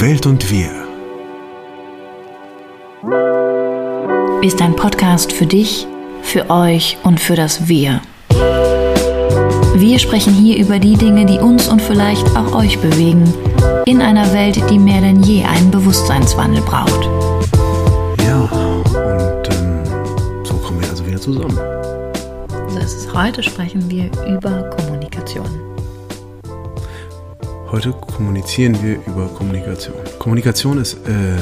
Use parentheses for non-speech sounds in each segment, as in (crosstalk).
Welt und wir. Ist ein Podcast für dich, für euch und für das Wir. Wir sprechen hier über die Dinge, die uns und vielleicht auch euch bewegen, in einer Welt, die mehr denn je einen Bewusstseinswandel braucht. Ja, und ähm, so kommen wir also wieder zusammen. Das ist, heute sprechen wir über Kommunikation. Heute kommunizieren wir über Kommunikation. Kommunikation ist, äh,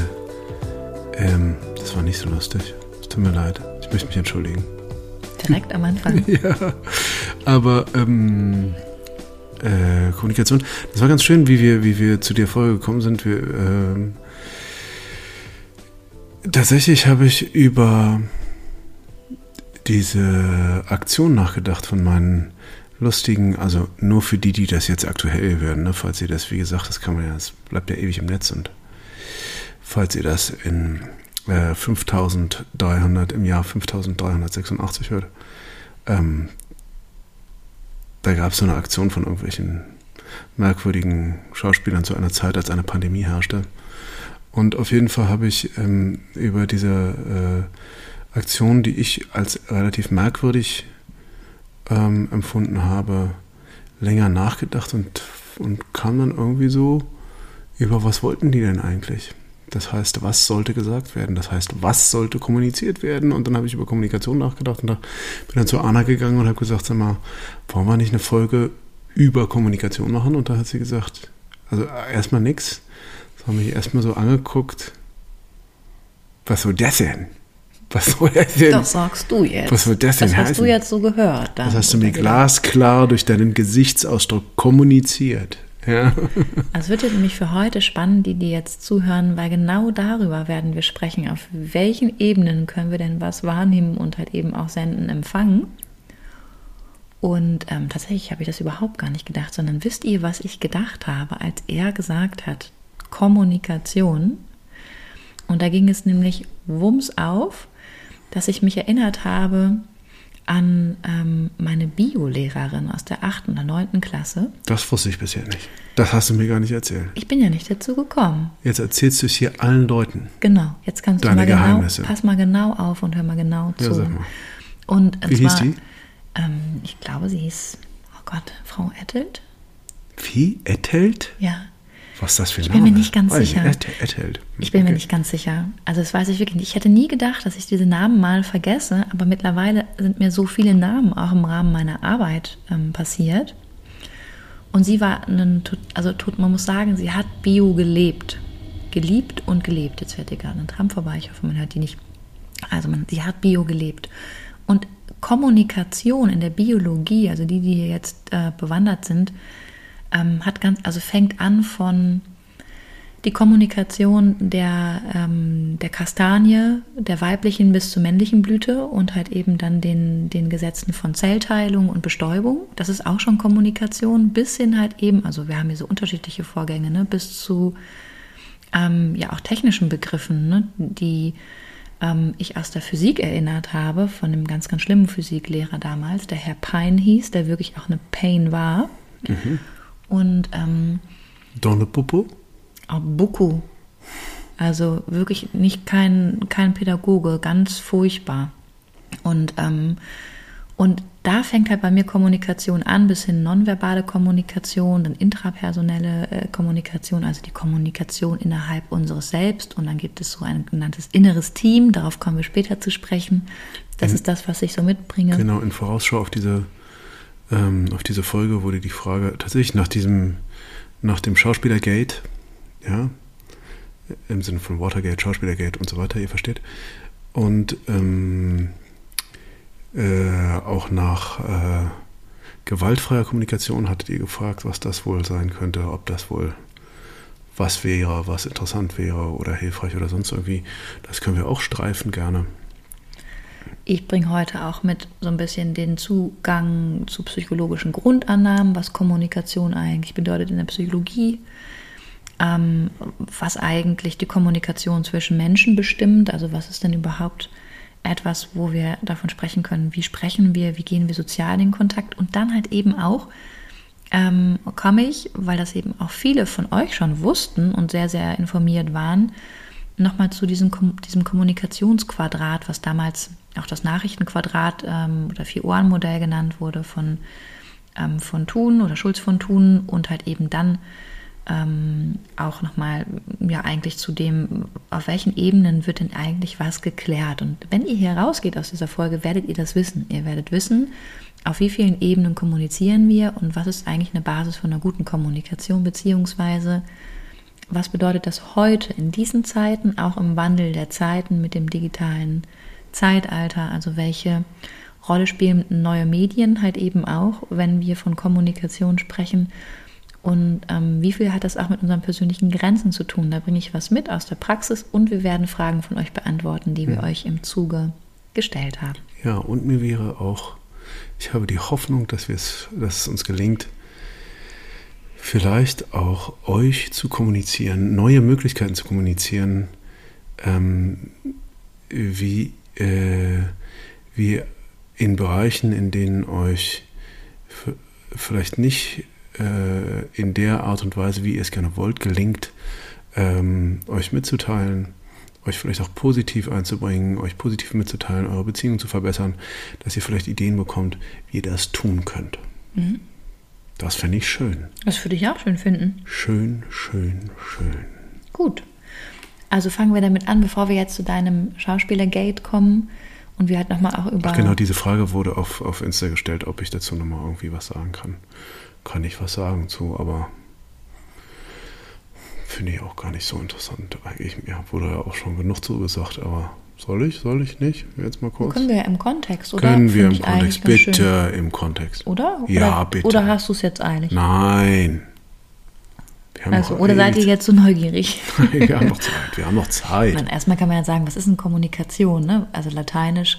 ähm, das war nicht so lustig. Es tut mir leid. Ich möchte mich entschuldigen. Direkt am Anfang. (laughs) ja, aber ähm, äh, Kommunikation, das war ganz schön, wie wir, wie wir zu der Folge gekommen sind. Wir, ähm, tatsächlich habe ich über diese Aktion nachgedacht von meinen lustigen, also nur für die, die das jetzt aktuell werden, ne, falls ihr das, wie gesagt, das kann man ja, das bleibt ja ewig im Netz und falls ihr das in äh, 5300 im Jahr 5386 hört, ähm, da gab es so eine Aktion von irgendwelchen merkwürdigen Schauspielern zu einer Zeit, als eine Pandemie herrschte. Und auf jeden Fall habe ich ähm, über diese äh, Aktion, die ich als relativ merkwürdig ähm, empfunden habe, länger nachgedacht und, und kam dann irgendwie so über, was wollten die denn eigentlich? Das heißt, was sollte gesagt werden? Das heißt, was sollte kommuniziert werden? Und dann habe ich über Kommunikation nachgedacht und da bin dann zu Anna gegangen und habe gesagt, sag mal, wollen wir nicht eine Folge über Kommunikation machen? Und da hat sie gesagt, also erstmal nichts. Das haben mich erstmal so angeguckt. Was soll das denn? Was soll das denn? Das sagst du jetzt. Was soll das denn Das hast du jetzt so gehört. Das hast du mir glasklar durch deinen Gesichtsausdruck kommuniziert. Ja. Also (laughs) es wird jetzt nämlich für heute spannend, die, die jetzt zuhören, weil genau darüber werden wir sprechen. Auf welchen Ebenen können wir denn was wahrnehmen und halt eben auch senden, empfangen? Und ähm, tatsächlich habe ich das überhaupt gar nicht gedacht, sondern wisst ihr, was ich gedacht habe, als er gesagt hat, Kommunikation? Und da ging es nämlich wumms auf, dass ich mich erinnert habe an ähm, meine Biolehrerin aus der 8. oder 9. Klasse. Das wusste ich bisher nicht. Das hast du mir gar nicht erzählt. Ich bin ja nicht dazu gekommen. Jetzt erzählst du es hier allen Leuten. Genau, jetzt kannst Deine du mal genau, Geheimnisse. pass mal genau auf und hör mal genau zu. Ja, sag mal. Und Wie hieß die? Ähm, ich glaube, sie hieß, oh Gott, Frau Ettelt? Wie? Ettelt? Ja, Was ist das für ein Ich bin mir Name? nicht ganz Weiß sicher. Ettelt. ich bin mir Okay. nicht ganz sicher. Also das weiß ich wirklich nicht. Ich hätte nie gedacht, dass ich diese Namen mal vergesse, aber mittlerweile sind mir so viele Namen auch im Rahmen meiner Arbeit ähm, passiert. Und sie war, ein, tot- also man muss sagen, sie hat Bio gelebt. Geliebt und gelebt. Jetzt fährt hier gerade ein Tram vorbei, ich hoffe, man hört die nicht. Also man, sie hat Bio gelebt. Und Kommunikation in der Biologie, also die, die hier jetzt äh, bewandert sind, ähm, hat ganz, also fängt an von die Kommunikation der, ähm, der Kastanie, der weiblichen bis zur männlichen Blüte und halt eben dann den, den Gesetzen von Zellteilung und Bestäubung. Das ist auch schon Kommunikation, bis hin halt eben, also wir haben hier so unterschiedliche Vorgänge, ne, bis zu ähm, ja auch technischen Begriffen, ne, die ähm, ich aus der Physik erinnert habe, von einem ganz, ganz schlimmen Physiklehrer damals, der Herr Pine hieß, der wirklich auch eine Pain war. Und ähm, Popo? auch Buku. Also wirklich nicht kein, kein Pädagoge, ganz furchtbar. Und, ähm, und da fängt halt bei mir Kommunikation an, bis hin nonverbale Kommunikation, dann intrapersonelle äh, Kommunikation, also die Kommunikation innerhalb unseres Selbst. Und dann gibt es so ein genanntes inneres Team, darauf kommen wir später zu sprechen. Das In- ist das, was ich so mitbringe. Genau, in Vorausschau auf diese, ähm, auf diese Folge wurde die Frage tatsächlich nach diesem, nach dem Schauspielergate, ja, im Sinne von Watergate, Schauspielergate und so weiter, ihr versteht. Und ähm, äh, auch nach äh, gewaltfreier Kommunikation hattet ihr gefragt, was das wohl sein könnte, ob das wohl was wäre, was interessant wäre oder hilfreich oder sonst irgendwie. Das können wir auch streifen gerne. Ich bringe heute auch mit so ein bisschen den Zugang zu psychologischen Grundannahmen, was Kommunikation eigentlich bedeutet in der Psychologie, ähm, was eigentlich die Kommunikation zwischen Menschen bestimmt, also was ist denn überhaupt etwas, wo wir davon sprechen können, wie sprechen wir, wie gehen wir sozial in Kontakt? Und dann halt eben auch, ähm, komme ich, weil das eben auch viele von euch schon wussten und sehr, sehr informiert waren, nochmal zu diesem, diesem Kommunikationsquadrat, was damals auch das Nachrichtenquadrat ähm, oder Vier-Ohren-Modell genannt wurde von, ähm, von Thun oder Schulz von Thun und halt eben dann ähm, auch nochmal ja eigentlich zu dem, auf welchen Ebenen wird denn eigentlich was geklärt. Und wenn ihr hier rausgeht aus dieser Folge, werdet ihr das wissen. Ihr werdet wissen, auf wie vielen Ebenen kommunizieren wir und was ist eigentlich eine Basis von einer guten Kommunikation, beziehungsweise was bedeutet das heute in diesen Zeiten, auch im Wandel der Zeiten mit dem digitalen Zeitalter, also welche Rolle spielen neue Medien halt eben auch, wenn wir von Kommunikation sprechen und ähm, wie viel hat das auch mit unseren persönlichen Grenzen zu tun? Da bringe ich was mit aus der Praxis und wir werden Fragen von euch beantworten, die wir ja. euch im Zuge gestellt haben. Ja, und mir wäre auch, ich habe die Hoffnung, dass, dass es uns gelingt, vielleicht auch euch zu kommunizieren, neue Möglichkeiten zu kommunizieren, ähm, wie, äh, wie in Bereichen, in denen euch vielleicht nicht äh, in der Art und Weise, wie ihr es gerne wollt, gelingt, ähm, euch mitzuteilen, euch vielleicht auch positiv einzubringen, euch positiv mitzuteilen, eure Beziehung zu verbessern, dass ihr vielleicht Ideen bekommt, wie ihr das tun könnt. Mhm. Das fände ich schön. Das würde ich auch schön finden. Schön, schön, schön. Gut. Also fangen wir damit an, bevor wir jetzt zu deinem Schauspielergate kommen und wir halt nochmal auch über. Ach genau, diese Frage wurde auf, auf Insta gestellt, ob ich dazu nochmal irgendwie was sagen kann kann ich was sagen zu, aber finde ich auch gar nicht so interessant. Eigentlich ja, wurde ja auch schon genug zu gesagt, aber soll ich, soll ich nicht? Jetzt mal kurz. Können wir im Kontext, oder? Können wir im Kontext, bitte im Kontext. Oder? Ja, bitte. Oder hast du es jetzt eilig? Nein. Also, oder seid ihr jetzt so neugierig? (laughs) wir haben noch Zeit, wir haben noch Zeit. Meine, erstmal kann man ja sagen, was ist denn Kommunikation? Ne? Also lateinisch,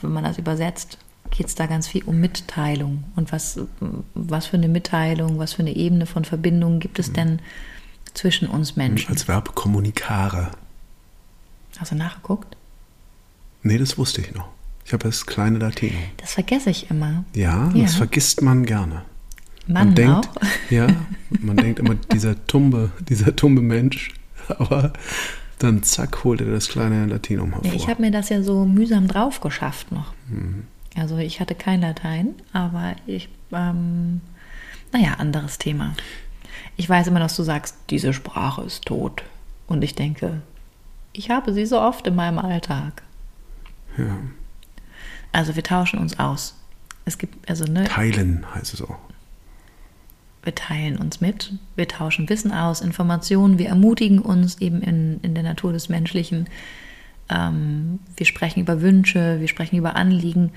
wenn man das übersetzt, geht es da ganz viel um Mitteilung. Und was, was für eine Mitteilung, was für eine Ebene von Verbindung gibt es mhm. denn zwischen uns Menschen? Als Verb kommunikare. Hast du nachgeguckt? Nee, das wusste ich noch. Ich habe das kleine Latinum. Das vergesse ich immer. Ja, ja. das vergisst man gerne. Man, man denkt, auch? (laughs) ja, man denkt immer, dieser tumbe, dieser tumbe Mensch, (laughs) aber dann zack, holt er das kleine Latinum hervor. Ja, ich habe mir das ja so mühsam drauf geschafft noch. Mhm. Also ich hatte kein Latein, aber ich, ähm, naja, anderes Thema. Ich weiß immer, dass du sagst, diese Sprache ist tot. Und ich denke, ich habe sie so oft in meinem Alltag. Ja. Also wir tauschen uns aus. Es gibt also ne. Teilen heißt es auch. Wir teilen uns mit, wir tauschen Wissen aus, Informationen, wir ermutigen uns eben in, in der Natur des Menschlichen ähm, wir sprechen über Wünsche, wir sprechen über Anliegen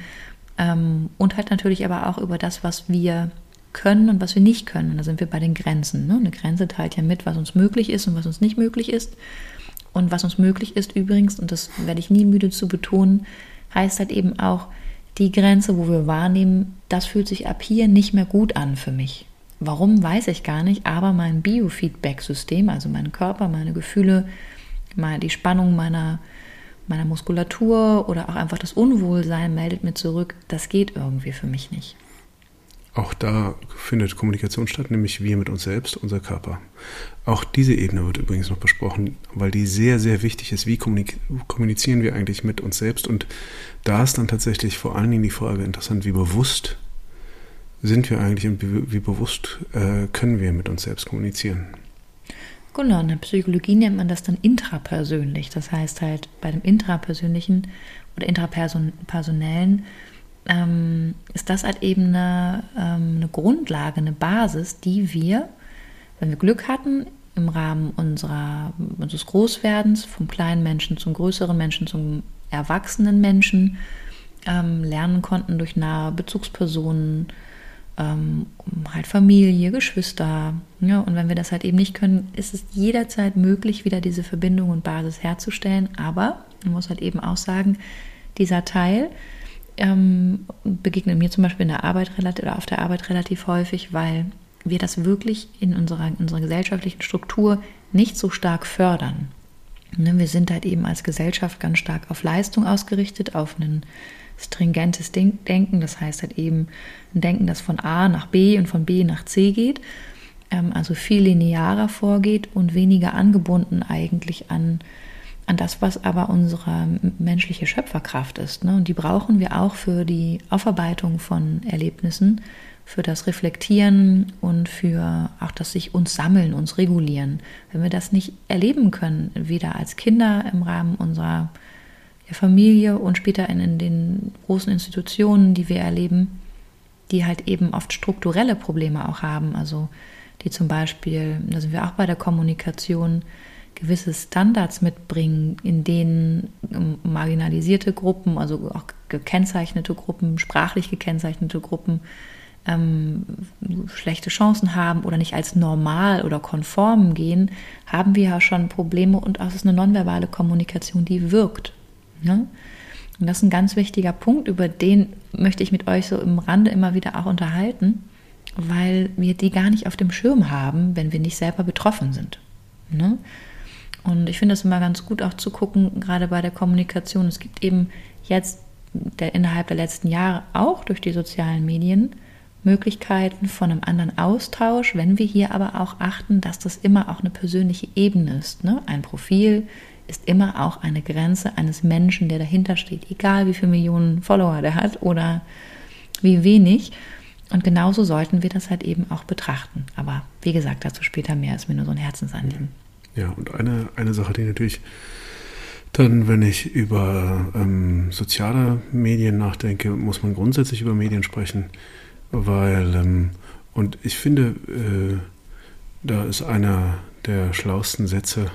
ähm, und halt natürlich aber auch über das, was wir können und was wir nicht können. Und da sind wir bei den Grenzen. Ne? Eine Grenze teilt ja mit, was uns möglich ist und was uns nicht möglich ist. Und was uns möglich ist übrigens, und das werde ich nie müde zu betonen, heißt halt eben auch, die Grenze, wo wir wahrnehmen, das fühlt sich ab hier nicht mehr gut an für mich. Warum, weiß ich gar nicht, aber mein Biofeedback-System, also mein Körper, meine Gefühle, die Spannung meiner meiner Muskulatur oder auch einfach das Unwohlsein meldet mir zurück, das geht irgendwie für mich nicht. Auch da findet Kommunikation statt, nämlich wir mit uns selbst, unser Körper. Auch diese Ebene wird übrigens noch besprochen, weil die sehr, sehr wichtig ist. Wie kommunizieren wir eigentlich mit uns selbst? Und da ist dann tatsächlich vor allen Dingen die Frage interessant, wie bewusst sind wir eigentlich und wie, bewusst äh, können wir mit uns selbst kommunizieren? Genau, in der Psychologie nennt man das dann intrapersönlich. Das heißt halt bei dem intrapersönlichen oder intrapersonellen ähm, ist das halt eben eine, ähm, eine Grundlage, eine Basis, die wir, wenn wir Glück hatten, im Rahmen unserer, unseres Großwerdens, vom kleinen Menschen zum größeren Menschen, zum erwachsenen Menschen, ähm, lernen konnten durch nahe Bezugspersonen, ähm, halt Familie, Geschwister. Ja, und wenn wir das halt eben nicht können, ist es jederzeit möglich, wieder diese Verbindung und Basis herzustellen. Aber man muss halt eben auch sagen, dieser Teil ähm, begegnet mir zum Beispiel in der Arbeit relativ, oder auf der Arbeit relativ häufig, weil wir das wirklich in unserer, unserer gesellschaftlichen Struktur nicht so stark fördern. Ne, wir sind halt eben als Gesellschaft ganz stark auf Leistung ausgerichtet, auf ein stringentes Denken. Das heißt halt eben ein Denken, das von A nach B und von B nach C geht. Ähm, also viel linearer vorgeht und weniger angebunden eigentlich an, an das, was aber unsere menschliche Schöpferkraft ist. Ne? Und die brauchen wir auch für die Aufarbeitung von Erlebnissen für das Reflektieren und für auch das sich uns sammeln, uns regulieren. Wenn wir das nicht erleben können, weder als Kinder im Rahmen unserer Familie und später in, in den großen Institutionen, die wir erleben, die halt eben oft strukturelle Probleme auch haben, also die zum Beispiel, da sind wir auch bei der Kommunikation, gewisse Standards mitbringen, in denen marginalisierte Gruppen, also auch gekennzeichnete Gruppen, sprachlich gekennzeichnete Gruppen ähm, schlechte Chancen haben oder nicht als normal oder konform gehen, haben wir ja schon Probleme und auch ist eine nonverbale Kommunikation, die wirkt. Ne? Und das ist ein ganz wichtiger Punkt, über den möchte ich mit euch so im Rande immer wieder auch unterhalten, weil wir die gar nicht auf dem Schirm haben, wenn wir nicht selber betroffen sind. Ne? Und ich finde es immer ganz gut auch zu gucken, gerade bei der Kommunikation. Es gibt eben jetzt der, innerhalb der letzten Jahre auch durch die sozialen Medien Möglichkeiten von einem anderen Austausch, wenn wir hier aber auch achten, dass das immer auch eine persönliche Ebene ist. Ne? Ein Profil ist immer auch eine Grenze eines Menschen, der dahinter steht, egal wie viele Millionen Follower der hat oder wie wenig. Und genauso sollten wir das halt eben auch betrachten. Aber wie gesagt, dazu später mehr, ist mir nur so ein Herzensanliegen. Ja, und eine, eine Sache, die natürlich dann, wenn ich über ähm, soziale Medien nachdenke, muss man grundsätzlich über Medien sprechen weil, ähm, und ich finde, äh, da ist einer der schlauesten Sätze,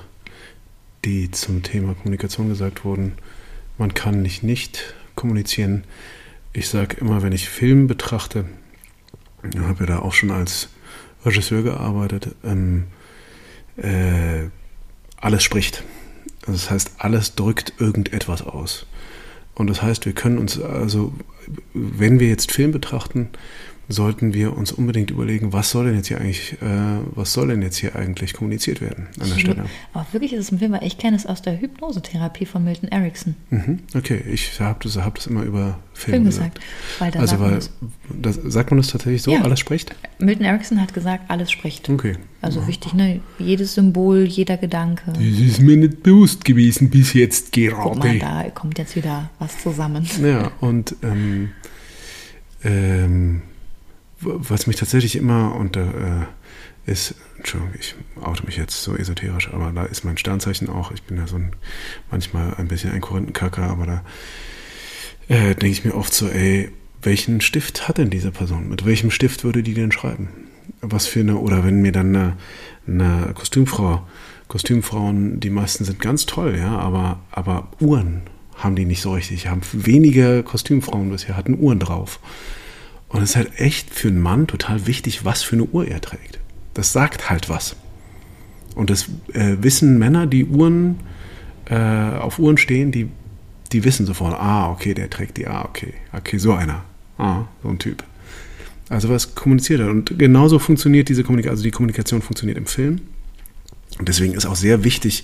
die zum Thema Kommunikation gesagt wurden. Man kann nicht nicht kommunizieren. Ich sage immer, wenn ich Film betrachte, habe ja da auch schon als Regisseur gearbeitet, ähm, äh, alles spricht. Das heißt, alles drückt irgendetwas aus. Und das heißt, wir können uns also, wenn wir jetzt Film betrachten, sollten wir uns unbedingt überlegen, was soll denn jetzt hier eigentlich, äh, was soll denn jetzt hier eigentlich kommuniziert werden an der Stelle. Aber wirklich ist es ein Film, weil ich kenne es aus der Hypnosetherapie von Milton Erickson. Mhm, okay, ich habe das, hab das immer über Film, Film gesagt. Weil da also weil, das, sagt man das tatsächlich so, ja. alles spricht? Milton Erickson hat gesagt, alles spricht. Okay. Also ja. wichtig, ne? jedes Symbol, jeder Gedanke. Das ist mir nicht bewusst gewesen bis jetzt gerade. Guck mal, da kommt jetzt wieder was zusammen. Ja, und ähm, ähm, was mich tatsächlich immer unter äh, ist, Entschuldigung, ich oute mich jetzt so esoterisch, aber da ist mein Sternzeichen auch. Ich bin ja so ein, manchmal ein bisschen ein Korinthenkacker, aber da äh, denke ich mir oft so, ey, welchen Stift hat denn diese Person? Mit welchem Stift würde die denn schreiben? Was für eine, oder wenn mir dann eine, eine Kostümfrau, Kostümfrauen, die meisten sind ganz toll, ja, aber, aber Uhren haben die nicht so richtig. Haben wenige Kostümfrauen bisher hatten Uhren drauf. Und es ist halt echt für einen Mann total wichtig, was für eine Uhr er trägt. Das sagt halt was. Und das äh, wissen Männer, die Uhren äh, auf Uhren stehen, die, die wissen sofort, ah, okay, der trägt die, ah, okay, okay, so einer. Ah, so ein Typ. Also was kommuniziert er? Und genauso funktioniert diese Kommunikation, also die Kommunikation funktioniert im Film. Und deswegen ist auch sehr wichtig,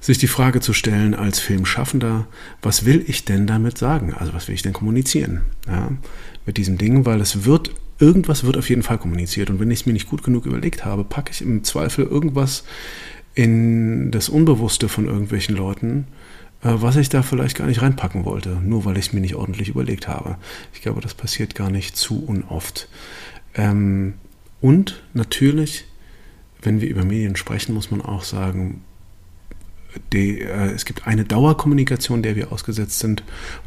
sich die Frage zu stellen als Filmschaffender, was will ich denn damit sagen? Also was will ich denn kommunizieren? Ja? Mit diesem Ding, weil es wird, irgendwas wird auf jeden Fall kommuniziert. Und wenn ich es mir nicht gut genug überlegt habe, packe ich im Zweifel irgendwas in das Unbewusste von irgendwelchen Leuten, äh, was ich da vielleicht gar nicht reinpacken wollte, nur weil ich es mir nicht ordentlich überlegt habe. Ich glaube, das passiert gar nicht zu unoft. Ähm, und natürlich, wenn wir über Medien sprechen, muss man auch sagen, die, äh, es gibt eine Dauerkommunikation, der wir ausgesetzt sind,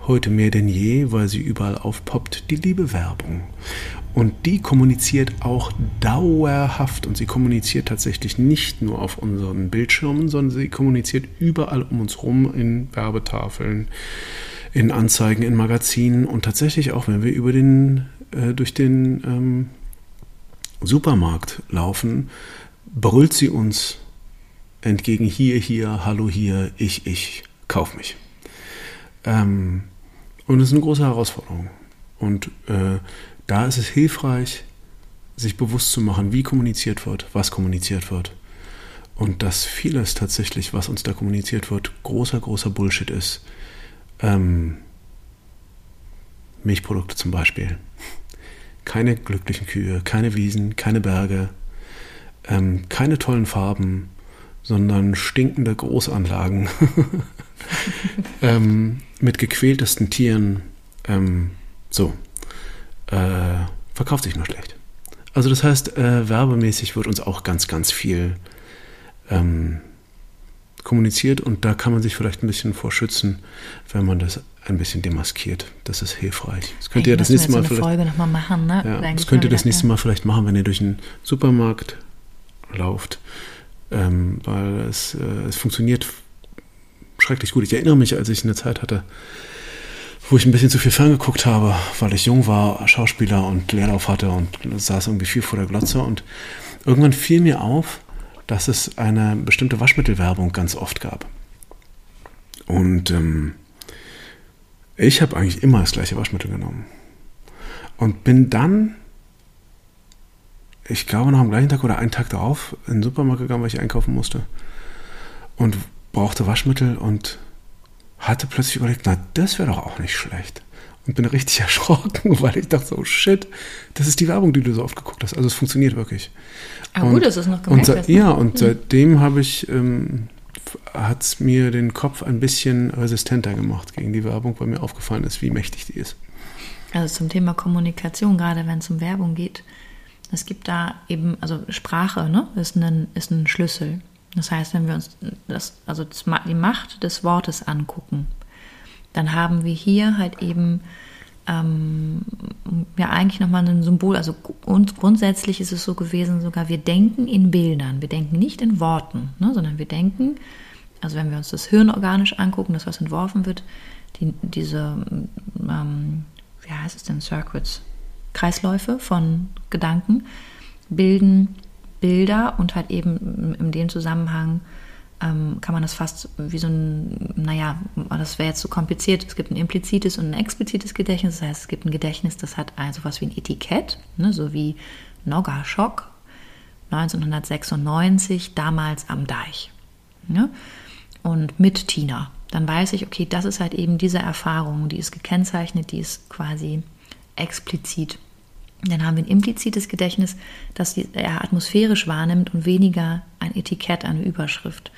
heute mehr denn je, weil sie überall aufpoppt, die Liebewerbung. Und die kommuniziert auch dauerhaft und sie kommuniziert tatsächlich nicht nur auf unseren Bildschirmen, sondern sie kommuniziert überall um uns herum in Werbetafeln, in Anzeigen, in Magazinen und tatsächlich auch, wenn wir über den, äh, durch den ähm, Supermarkt laufen, brüllt sie uns entgegen hier, hier, hallo hier, ich, ich, kauf mich. Ähm, und es ist eine große Herausforderung. Und äh, da ist es hilfreich, sich bewusst zu machen, wie kommuniziert wird, was kommuniziert wird. und dass vieles tatsächlich, was uns da kommuniziert wird, großer, großer Bullshit ist. Ähm, Milchprodukte zum Beispiel. Keine glücklichen Kühe, keine Wiesen, keine Berge, ähm, keine tollen Farben, sondern stinkende Großanlagen (laughs) ähm, mit gequältesten Tieren. Ähm, so, äh, verkauft sich nur schlecht. Also das heißt, äh, werbemäßig wird uns auch ganz, ganz viel ähm, kommuniziert und da kann man sich vielleicht ein bisschen vorschützen, wenn man das ein bisschen demaskiert. Das ist hilfreich. Das könnt ihr das nächste Mal so vielleicht machen, ne? Ja, das könnt ihr das nächste Mal vielleicht machen, wenn ihr durch einen Supermarkt lauft, ähm, weil es, äh, es funktioniert schrecklich gut. Ich erinnere mich, als ich eine Zeit hatte, wo ich ein bisschen zu viel ferngeguckt habe, weil ich jung war, Schauspieler und Leerlauf hatte und saß irgendwie viel vor der Glotze und irgendwann fiel mir auf, dass es eine bestimmte Waschmittelwerbung ganz oft gab. Und ähm, ich habe eigentlich immer das gleiche Waschmittel genommen. Und bin dann, ich glaube noch am gleichen Tag oder einen Tag darauf, in den Supermarkt gegangen, weil ich einkaufen musste. Und brauchte Waschmittel und hatte plötzlich überlegt, na, das wäre doch auch nicht schlecht. Und bin richtig (laughs) erschrocken, weil ich dachte so, shit, das ist die Werbung, die du so oft geguckt hast. Also es funktioniert wirklich. Aber und, gut, dass es noch gemerkt und, hast. Ne? Ja, und mhm. seitdem habe ich, ähm, hat es mir den Kopf ein bisschen resistenter gemacht gegen die Werbung, weil mir aufgefallen ist, wie mächtig die ist. Also zum Thema Kommunikation, gerade wenn es um Werbung geht. Es gibt da eben, also Sprache ne, ist, ein, ist ein Schlüssel. Das heißt, wenn wir uns das, also die Macht des Wortes angucken, dann haben wir hier halt eben ähm, ja eigentlich nochmal ein Symbol. Also uns grundsätzlich ist es so gewesen, sogar wir denken in Bildern, wir denken nicht in Worten, ne, sondern wir denken, also wenn wir uns das Hirn organisch angucken, das was entworfen wird, die, diese, ähm, wie heißt es denn, Circuits, Kreisläufe von Gedanken bilden Bilder und halt eben in dem Zusammenhang ähm, kann man das fast wie so ein, naja, das wäre jetzt zu so kompliziert. Es gibt ein implizites und ein explizites Gedächtnis. Das heißt, es gibt ein Gedächtnis, das hat also was wie ein Etikett, ne, so wie Nogga-Schock 1996, damals am Deich. Ne? Und mit Tina. Dann weiß ich, okay, das ist halt eben diese Erfahrung, die ist gekennzeichnet, die ist quasi explizit dann haben wir ein implizites Gedächtnis, das er atmosphärisch wahrnimmt und weniger ein Etikett, eine Überschrift.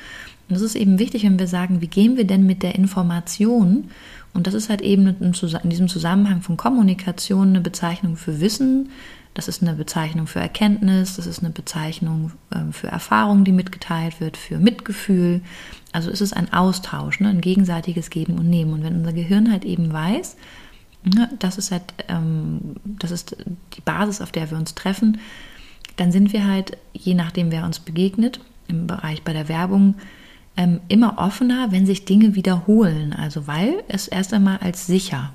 Und das ist eben wichtig, wenn wir sagen, wie gehen wir denn mit der Information? Und das ist halt eben in diesem Zusammenhang von Kommunikation eine Bezeichnung für Wissen, das ist eine Bezeichnung für Erkenntnis, das ist eine Bezeichnung ähm, für Erfahrung, die mitgeteilt wird, für Mitgefühl. Also es ist ein Austausch, ne, ein gegenseitiges Geben und Nehmen. Und wenn unser Gehirn halt eben weiß, das ist halt, ähm, das ist die Basis, auf der wir uns treffen. Dann sind wir halt, je nachdem, wer uns begegnet, im Bereich bei der Werbung, ähm, immer offener, wenn sich Dinge wiederholen. Also weil es erst einmal als sicher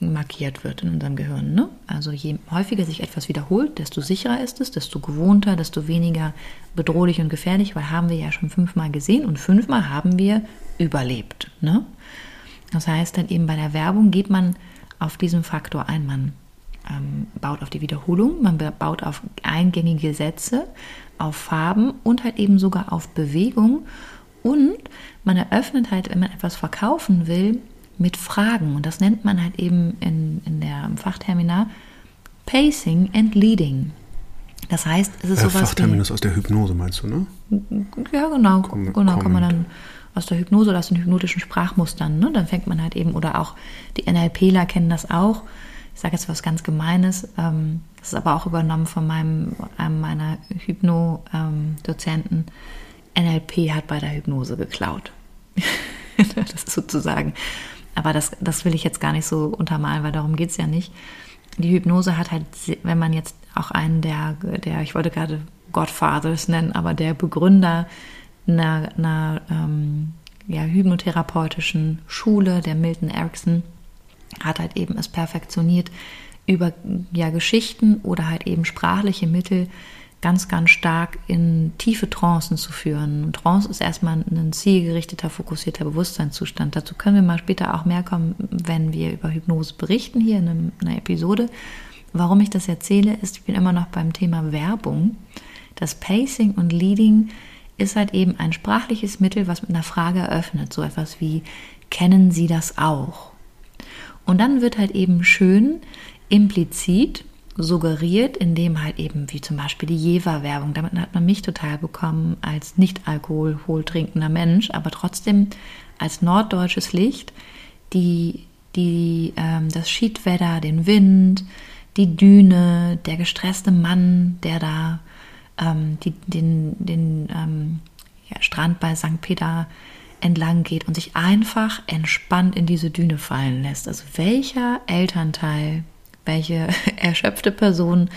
markiert wird in unserem Gehirn. Ne? Also je häufiger sich etwas wiederholt, desto sicherer ist es, desto gewohnter, desto weniger bedrohlich und gefährlich, weil haben wir ja schon fünfmal gesehen und fünfmal haben wir überlebt. Ne? Das heißt dann eben bei der Werbung geht man auf diesen Faktor ein. Man ähm, baut auf die Wiederholung, man baut auf eingängige Sätze, auf Farben und halt eben sogar auf Bewegung. Und man eröffnet halt, wenn man etwas verkaufen will, mit Fragen. Und das nennt man halt eben in, in der im Fachterminar Pacing and Leading. Das heißt, es ist äh, sowas Fachterminus aus der Hypnose, meinst du, ne? Ja, genau. Com genau, kann man dann aus der Hypnose oder aus den hypnotischen Sprachmustern. Ne? Dann fängt man halt eben, oder auch die NLPler kennen das auch. Ich sage jetzt was ganz Gemeines. Ähm, das ist aber auch übernommen von meinem, einem meiner Hypno-Dozenten. NLP hat bei der Hypnose geklaut. (laughs) das ist sozusagen. Aber das, das will ich jetzt gar nicht so untermalen, weil darum geht es ja nicht. Die Hypnose hat halt, wenn man jetzt auch einen der, der ich wollte gerade Godfathers nennen, aber der Begründer einer, einer ähm, ja, hypnotherapeutischen Schule, der Milton Erickson, hat halt eben es perfektioniert, über ja, Geschichten oder halt eben sprachliche Mittel ganz, ganz stark in tiefe Trancen zu führen. Und Trance ist erstmal ein zielgerichteter, fokussierter Bewusstseinszustand. Dazu können wir mal später auch mehr kommen, wenn wir über Hypnose berichten, hier in einer Episode. Warum ich das erzähle, ist, ich bin immer noch beim Thema Werbung. Das Pacing und Leading ist halt eben ein sprachliches Mittel, was mit einer Frage eröffnet. So etwas wie, kennen Sie das auch? Und dann wird halt eben schön implizit suggeriert, indem halt eben wie zum Beispiel die Jever-Werbung, damit hat man mich total bekommen als nicht alkoholhol trinkender Mensch, aber trotzdem als norddeutsches Licht, die, die, ähm, das Schiedwetter, den Wind, die Düne, der gestresste Mann, der da ähm, die, den, den ähm, ja, Strand bei St. Peter entlang geht und sich einfach entspannt in diese Düne fallen lässt. Also welcher Elternteil, welche (laughs) erschöpfte Person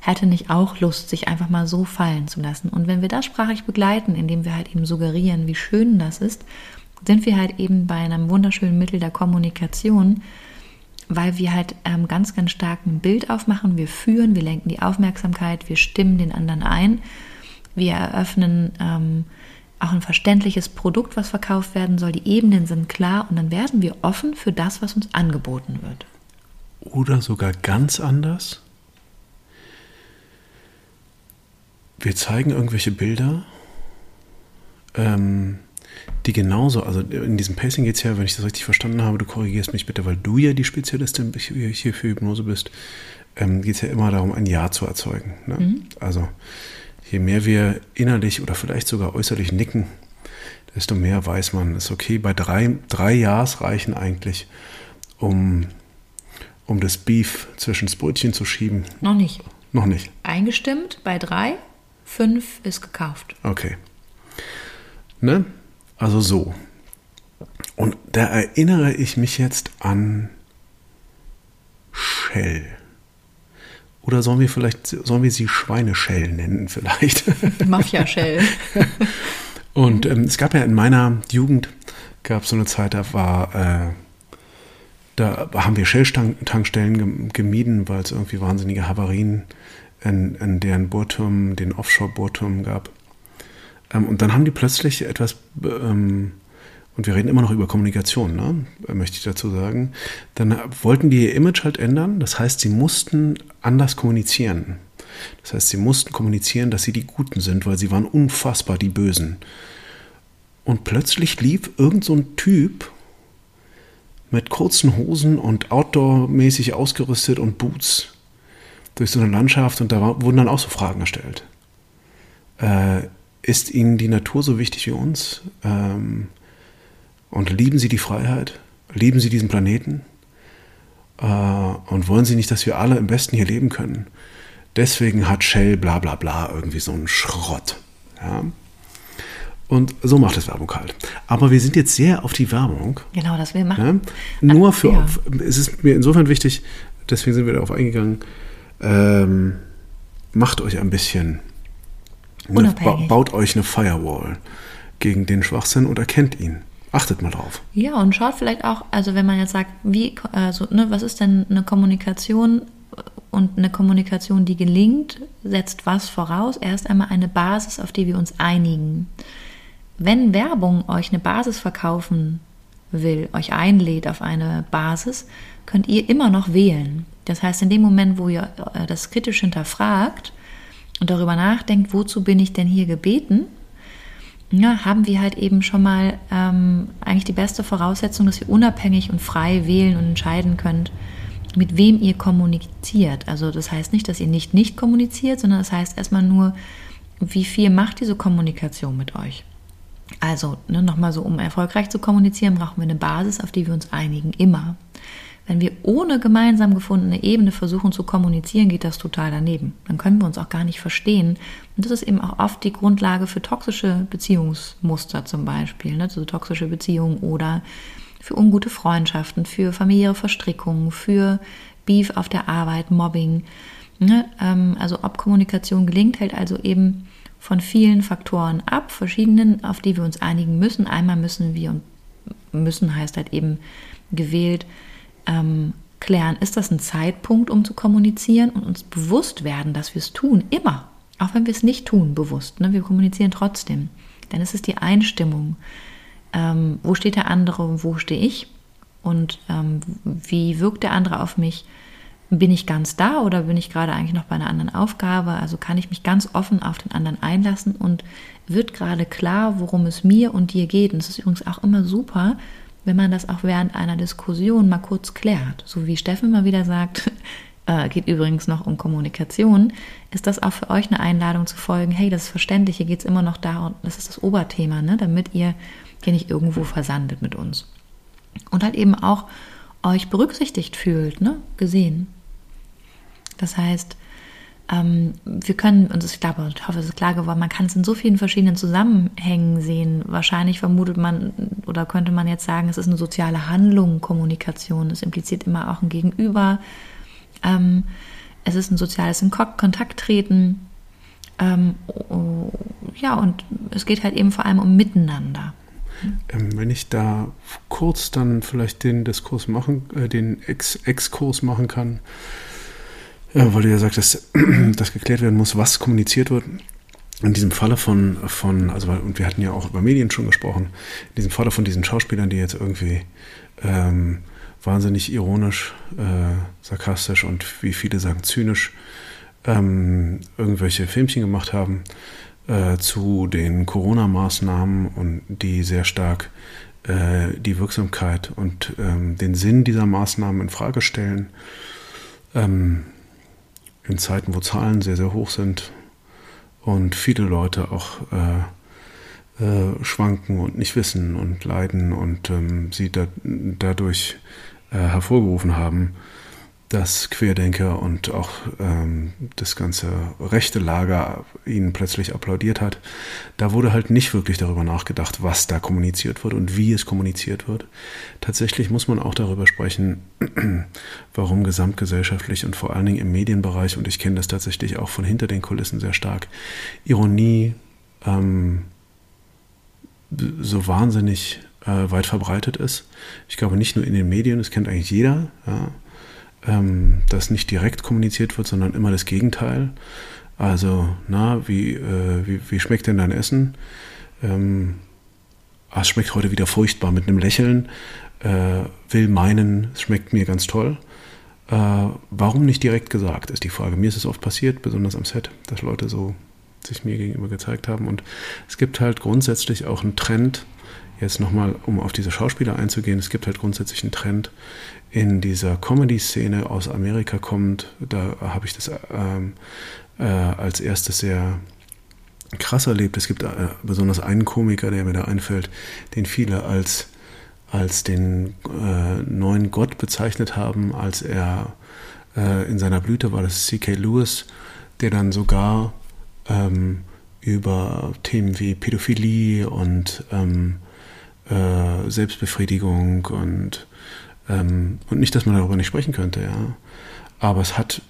hätte nicht auch Lust, sich einfach mal so fallen zu lassen? Und wenn wir das sprachlich begleiten, indem wir halt eben suggerieren, wie schön das ist, sind wir halt eben bei einem wunderschönen Mittel der Kommunikation, weil wir halt ähm, ganz, ganz stark ein Bild aufmachen. Wir führen, wir lenken die Aufmerksamkeit, wir stimmen den anderen ein, wir eröffnen ähm, auch ein verständliches Produkt, was verkauft werden soll. Die Ebenen sind klar und dann werden wir offen für das, was uns angeboten wird. Oder sogar ganz anders. Wir zeigen irgendwelche Bilder, ähm, die genauso, also in diesem Pacing geht es ja, wenn ich das richtig verstanden habe, du korrigierst mich bitte, weil du ja die Spezialistin hier für Hypnose bist, ähm, geht es ja immer darum, ein Ja zu erzeugen. Ne? Mhm. Also je mehr wir innerlich oder vielleicht sogar äußerlich nicken, desto mehr weiß man, ist okay. Bei drei, drei Ja's reichen eigentlich, um, um das Beef zwischen das Brötchen zu schieben. Noch nicht. Noch nicht. Eingestimmt bei drei, fünf ist gekauft. Okay. Ne? Also so. Und da erinnere ich mich jetzt an Shell. Oder sollen wir vielleicht, sollen wir sie Schweineshell nennen vielleicht? (laughs) Mafia-Shell. (laughs) Und ähm, es gab ja in meiner Jugend, gab so eine Zeit, da war, äh, da haben wir Shell-Tankstellen gemieden, weil es irgendwie wahnsinnige Havarien in, in deren Bohrturm, den Offshore-Bohrturm gab. Ähm, und dann haben die plötzlich etwas ähm, und wir reden immer noch über Kommunikation, ne? möchte ich dazu sagen, dann wollten die ihr Image halt ändern. Das heißt, sie mussten anders kommunizieren. Das heißt, sie mussten kommunizieren, dass sie die Guten sind, weil sie waren unfassbar die Bösen. Und plötzlich lief irgend so ein Typ mit kurzen Hosen und outdoor-mäßig ausgerüstet und Boots durch so eine Landschaft und da wurden dann auch so Fragen gestellt. Äh, ist Ihnen die Natur so wichtig wie uns? Ähm, und lieben Sie die Freiheit? Lieben Sie diesen Planeten? Äh, und wollen Sie nicht, dass wir alle im Besten hier leben können? Deswegen hat Shell bla bla bla irgendwie so einen Schrott. Ja? Und so macht es Werbung halt. Aber wir sind jetzt sehr auf die Werbung. Genau, das wir machen. Ja? Nur für, ja. es ist mir insofern wichtig, deswegen sind wir darauf eingegangen, ähm, macht euch ein bisschen, eine, baut euch eine Firewall gegen den Schwachsinn und erkennt ihn. Achtet mal drauf. Ja, und schaut vielleicht auch, also wenn man jetzt sagt, wie, also, ne, was ist denn eine Kommunikation und eine Kommunikation, die gelingt, setzt was voraus? Erst einmal eine Basis, auf die wir uns einigen. Wenn Werbung euch eine Basis verkaufen will, euch einlädt auf eine Basis, könnt ihr immer noch wählen. Das heißt, in dem Moment, wo ihr äh, das kritisch hinterfragt und darüber nachdenkt, wozu bin ich denn hier gebeten, ja, haben wir halt eben schon mal ähm, eigentlich die beste Voraussetzung, dass ihr unabhängig und frei wählen und entscheiden könnt, mit wem ihr kommuniziert. Also das heißt nicht, dass ihr nicht nicht kommuniziert, sondern das heißt erstmal nur, wie viel macht diese Kommunikation mit euch. Also ne, nochmal so, um erfolgreich zu kommunizieren, brauchen wir eine Basis, auf die wir uns einigen, immer. Wenn wir ohne gemeinsam gefundene Ebene versuchen zu kommunizieren, geht das total daneben. Dann können wir uns auch gar nicht verstehen. Und das ist eben auch oft die Grundlage für toxische Beziehungsmuster zum Beispiel, ne? also toxische Beziehungen oder für ungute Freundschaften, für familiäre Verstrickungen, für Beef auf der Arbeit, Mobbing. Ne? Ähm, also ob Kommunikation gelingt, hält also eben von vielen Faktoren ab, verschiedenen, auf die wir uns einigen müssen. Einmal müssen wir, und müssen heißt halt eben gewählt, ähm, klären, ist das ein Zeitpunkt, um zu kommunizieren und uns bewusst werden, dass wir es tun, immer. Auch wenn wir es nicht tun, bewusst. Ne? Wir kommunizieren trotzdem. Dann ist es die Einstimmung. Ähm, wo steht der andere und wo stehe ich? Und ähm, wie wirkt der andere auf mich? bin ich ganz da oder bin ich gerade eigentlich noch bei einer anderen Aufgabe? Also kann ich mich ganz offen auf den anderen einlassen und wird gerade klar, worum es mir und dir geht. Und es ist übrigens auch immer super, wenn man das auch während einer Diskussion mal kurz klärt. So wie Steffen mal wieder sagt, (laughs) äh, geht übrigens noch um Kommunikation, ist das auch für euch eine Einladung zu folgen, hey, das ist verständlich, hier geht es immer noch da und das ist das Oberthema, ne? damit ihr hier nicht irgendwo versandet mit uns. Und halt eben auch euch berücksichtigt fühlt, ne? gesehen. Das heißt, wir können uns, ich glaube, ich hoffe, es ist klar geworden, man kann es in so vielen verschiedenen Zusammenhängen sehen. Wahrscheinlich vermutet man oder könnte man jetzt sagen, es ist eine soziale Handlung, Kommunikation. Es impliziert immer auch ein Gegenüber. Ähm, es ist ein soziales in Kontakt treten. Ähm, oh, ja, und es geht halt eben vor allem um Miteinander. Ähm, wenn ich da kurz dann vielleicht den Diskurs machen, äh, den Ex Exkurs machen kann, weil du ja sagst, dass (clears throat) das geklärt werden muss, was kommuniziert wird. In diesem Falle von, von, also und wir hatten ja auch über Medien schon gesprochen, in diesem Falle von diesen Schauspielern, die jetzt irgendwie ähm, wahnsinnig ironisch, äh, sarkastisch und wie viele sagen zynisch ähm, irgendwelche Filmchen gemacht haben äh, zu den Corona-Maßnahmen und die sehr stark äh, die Wirksamkeit und ähm, den Sinn dieser Maßnahmen in Frage stellen. Ähm, in Zeiten, wo Zahlen sehr, sehr hoch sind und viele Leute auch äh, äh, schwanken und nicht wissen und leiden und ähm, sie da, dadurch äh, hervorgerufen haben, dass Querdenker und auch ähm, das ganze rechte Lager ihnen plötzlich applaudiert hat. Da wurde halt nicht wirklich darüber nachgedacht, was da kommuniziert wird und wie es kommuniziert wird. Tatsächlich muss man auch darüber sprechen, (clears throat) warum gesamtgesellschaftlich und vor allen Dingen im Medienbereich, und ich kenne das tatsächlich auch von hinter den Kulissen sehr stark, Ironie ähm, so wahnsinnig äh, weit verbreitet ist. Ich glaube nicht nur in den Medien, das kennt eigentlich jeder. Ja ähm, dass nicht direkt kommuniziert wird, sondern immer das Gegenteil. Also, na, wie, äh, wie, wie, schmeckt denn dein Essen? Ähm, ah, es schmeckt heute wieder furchtbar mit einem Lächeln. Äh, will meinen, es schmeckt mir ganz toll. Äh, warum nicht direkt gesagt, ist die Frage. Mir ist es oft passiert, besonders am Set, dass Leute so sich mir gegenüber gezeigt haben. Und es gibt halt grundsätzlich auch einen Trend, jetzt nochmal, um auf diese Schauspieler einzugehen, es gibt halt grundsätzlich einen Trend in dieser Comedy-Szene aus Amerika kommt. Da habe ich das ähm, äh, als erstes sehr krass erlebt. Es gibt äh, besonders einen Komiker, der mir da einfällt, den viele als, als den äh, neuen Gott bezeichnet haben, als er äh, in seiner Blüte war, das C.K. Lewis, der dann sogar ähm, über Themen wie Pädophilie und ähm, äh, Selbstbefriedigung und, ähm, und nicht, dass man darüber nicht sprechen könnte, ja. Aber es hat,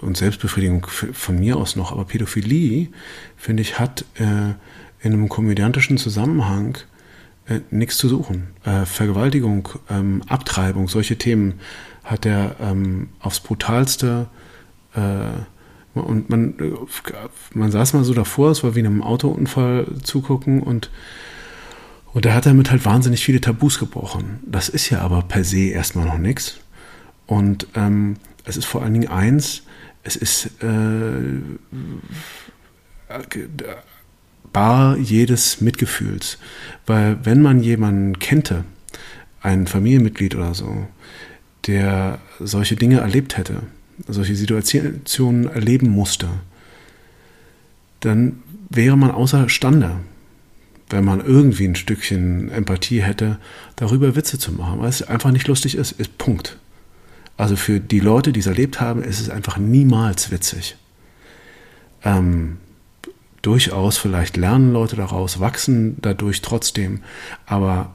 und Selbstbefriedigung von mir aus noch, aber Pädophilie, finde ich, hat äh, in einem komödiantischen Zusammenhang äh, nichts zu suchen. Äh, Vergewaltigung, ähm, Abtreibung, solche Themen hat er ähm, aufs brutalste äh, und man, äh, man saß mal so davor, es war wie einem Autounfall zugucken und und da hat er damit halt wahnsinnig viele Tabus gebrochen. Das ist ja aber per se erstmal noch nichts. Und ähm, es ist vor allen Dingen eins, es ist äh, bar jedes Mitgefühls. Weil wenn man jemanden kennte, ein Familienmitglied oder so, der solche Dinge erlebt hätte, solche Situationen erleben musste, dann wäre man außerstande, wenn man irgendwie ein Stückchen Empathie hätte, darüber Witze zu machen, weil es einfach nicht lustig ist, ist Punkt. Also für die Leute, die es erlebt haben, ist es einfach niemals witzig. Ähm, durchaus vielleicht lernen Leute daraus, wachsen dadurch trotzdem, aber,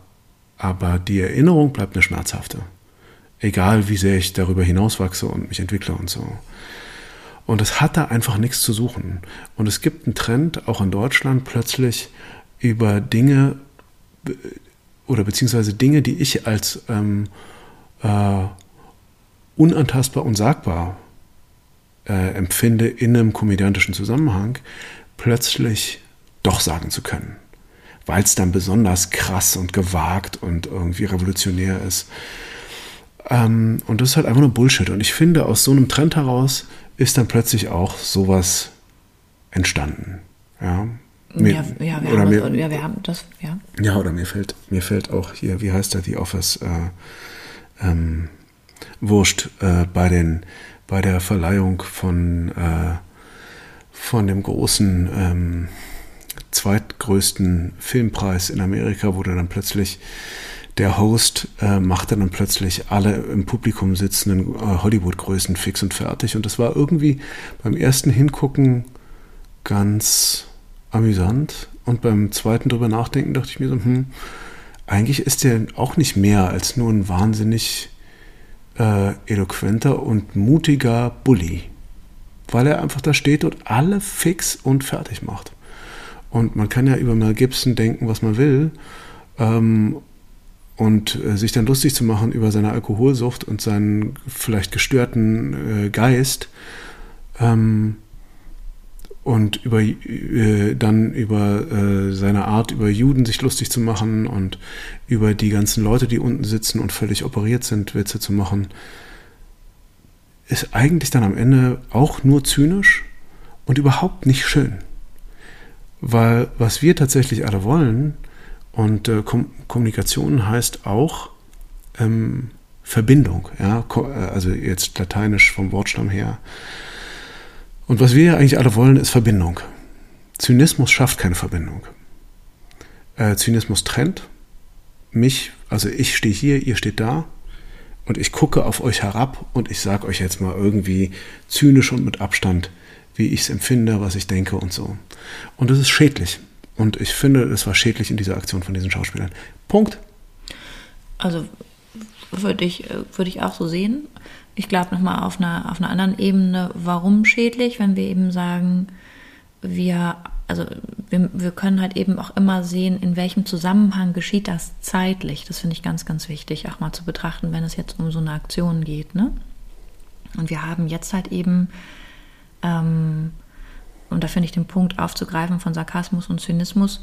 aber die Erinnerung bleibt eine schmerzhafte. Egal wie sehr ich darüber hinauswachse und mich entwickle und so. Und es hat da einfach nichts zu suchen. Und es gibt einen Trend, auch in Deutschland, plötzlich über Dinge oder beziehungsweise Dinge, die ich als ähm, äh, unantastbar und sagbar äh, empfinde in einem komödiantischen Zusammenhang, plötzlich doch sagen zu können. Weil es dann besonders krass und gewagt und irgendwie revolutionär ist. Ähm, und das ist halt einfach nur Bullshit. Und ich finde, aus so einem Trend heraus ist dann plötzlich auch sowas entstanden. Ja, mir, ja, ja, wir oder haben mir, das, ja, wir haben das, ja. ja, oder mir fällt, mir fällt auch hier, wie heißt der, die Office, äh, ähm, Wurscht, äh, bei den, bei der Verleihung von, äh, von dem großen, ähm, zweitgrößten Filmpreis in Amerika, wurde dann plötzlich der Host äh, machte dann plötzlich alle im Publikum sitzenden äh, Hollywood-Größen fix und fertig. Und das war irgendwie beim ersten Hingucken ganz amüsant. Und beim zweiten drüber nachdenken dachte ich mir so, hm, eigentlich ist der auch nicht mehr als nur ein wahnsinnig äh, eloquenter und mutiger Bully. Weil er einfach da steht und alle fix und fertig macht. Und man kann ja über Mel Gibson denken, was man will. Ähm, und äh, sich dann lustig zu machen über seine Alkoholsucht und seinen vielleicht gestörten äh, Geist ähm, und über äh, dann über äh, seine Art über Juden sich lustig zu machen und über die ganzen Leute, die unten sitzen und völlig operiert sind, Witze zu machen, ist eigentlich dann am Ende auch nur zynisch und überhaupt nicht schön. Weil was wir tatsächlich alle wollen, und äh, Kom Kommunikation heißt auch ähm, Verbindung, ja, äh, also jetzt lateinisch vom Wortstamm her. Und was wir eigentlich alle wollen, ist Verbindung. Zynismus schafft keine Verbindung. Äh, Zynismus trennt mich, also ich stehe hier, ihr steht da und ich gucke auf euch herab und ich sage euch jetzt mal irgendwie zynisch und mit Abstand, wie ich es empfinde, was ich denke und so. Und das ist schädlich. Und ich finde, es war schädlich in dieser Aktion von diesen Schauspielern. Punkt. Also würde ich, würde ich auch so sehen. Ich glaube nochmal auf einer, auf einer anderen Ebene, warum schädlich, wenn wir eben sagen, wir, also wir, wir können halt eben auch immer sehen, in welchem Zusammenhang geschieht das zeitlich. Das finde ich ganz, ganz wichtig, auch mal zu betrachten, wenn es jetzt um so eine Aktion geht. Ne? Und wir haben jetzt halt eben ähm, und da finde ich den Punkt aufzugreifen von Sarkasmus und Zynismus,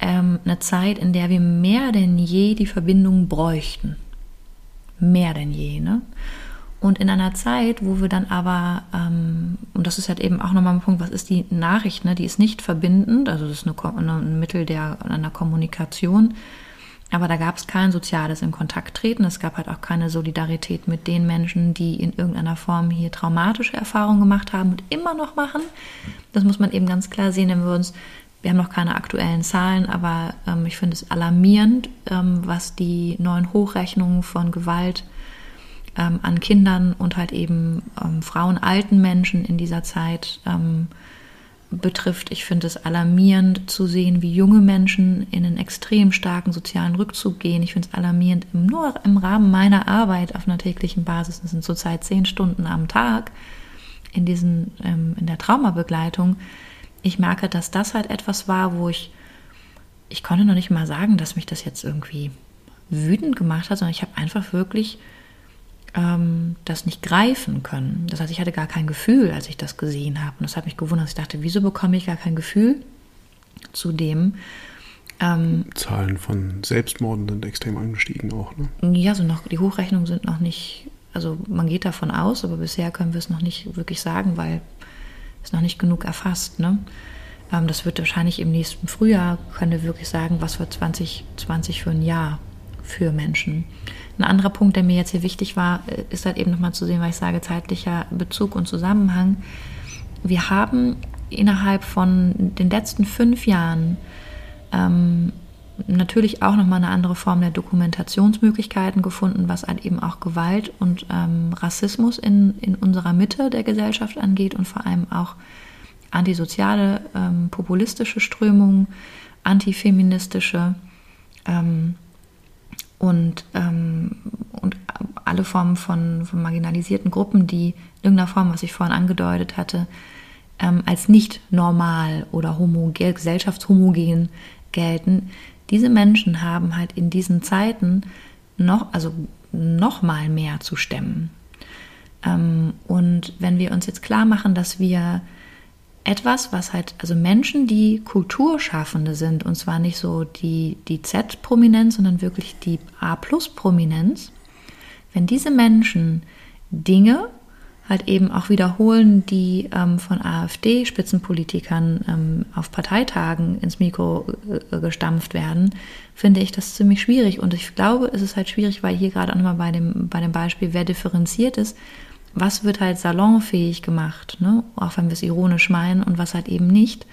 ähm, eine Zeit, in der wir mehr denn je die Verbindung bräuchten. Mehr denn je, ne? Und in einer Zeit, wo wir dann aber, ähm, und das ist halt eben auch nochmal ein Punkt, was ist die Nachricht, ne? Die ist nicht verbindend, also das ist eine, ein Mittel der, einer Kommunikation, aber da gab es kein soziales in Kontakt treten. Es gab halt auch keine Solidarität mit den Menschen, die in irgendeiner Form hier traumatische Erfahrungen gemacht haben und immer noch machen. Das muss man eben ganz klar sehen, wenn wir uns, wir haben noch keine aktuellen Zahlen, aber ähm, ich finde es alarmierend, ähm, was die neuen Hochrechnungen von Gewalt ähm, an Kindern und halt eben ähm, Frauen, alten Menschen in dieser Zeit ähm, betrifft. Ich finde es alarmierend zu sehen, wie junge Menschen in einen extrem starken sozialen Rückzug gehen. Ich finde es alarmierend, nur im Rahmen meiner Arbeit auf einer täglichen Basis, das sind zurzeit zehn Stunden am Tag in, diesen, ähm, in der Traumabegleitung. Ich merke, dass das halt etwas war, wo ich, ich konnte noch nicht mal sagen, dass mich das jetzt irgendwie wütend gemacht hat, sondern ich habe einfach wirklich ähm, das nicht greifen können. Das heißt, ich hatte gar kein Gefühl, als ich das gesehen habe. Und das hat mich gewundert. Ich dachte, wieso bekomme ich gar kein Gefühl zu dem? Ähm, Zahlen von Selbstmorden sind extrem angestiegen auch. Ne? Ja, so noch, die Hochrechnungen sind noch nicht, also man geht davon aus, aber bisher können wir es noch nicht wirklich sagen, weil es noch nicht genug erfasst. Ne? Ähm, das wird wahrscheinlich im nächsten Frühjahr, können wir wirklich sagen, was für 2020 für ein Jahr für Menschen. Ein anderer Punkt, der mir jetzt hier wichtig war, äh, ist halt eben nochmal zu sehen, weil ich sage, zeitlicher Bezug und Zusammenhang. Wir haben innerhalb von den letzten fünf Jahren ähm, natürlich auch nochmal eine andere Form der Dokumentationsmöglichkeiten gefunden, was halt eben auch Gewalt und ähm, Rassismus in, in unserer Mitte der Gesellschaft angeht und vor allem auch antisoziale, ähm, populistische Strömungen, antifeministische. Ähm, und, ähm, und alle Formen von, von, marginalisierten Gruppen, die in irgendeiner Form, was ich vorhin angedeutet hatte, ähm, als nicht normal oder homo gesellschaftshomogen gelten, diese Menschen haben halt in diesen Zeiten noch, also noch mal mehr zu stemmen. Ähm, und wenn wir uns jetzt klar machen, dass wir etwas, was halt, also Menschen, die Kulturschaffende sind, und zwar nicht so die, die Z-Prominenz, sondern wirklich die A-Plus-Prominenz, wenn diese Menschen Dinge halt eben auch wiederholen, die ähm, von AfD-Spitzenpolitikern ähm, auf Parteitagen ins Mikro äh, gestampft werden, finde ich das ziemlich schwierig. Und ich glaube, es ist halt schwierig, weil hier gerade auch nochmal bei dem, bei dem Beispiel, wer differenziert ist, was wird halt salonfähig gemacht, ne? auch wenn wir es ironisch meinen und was halt eben nicht.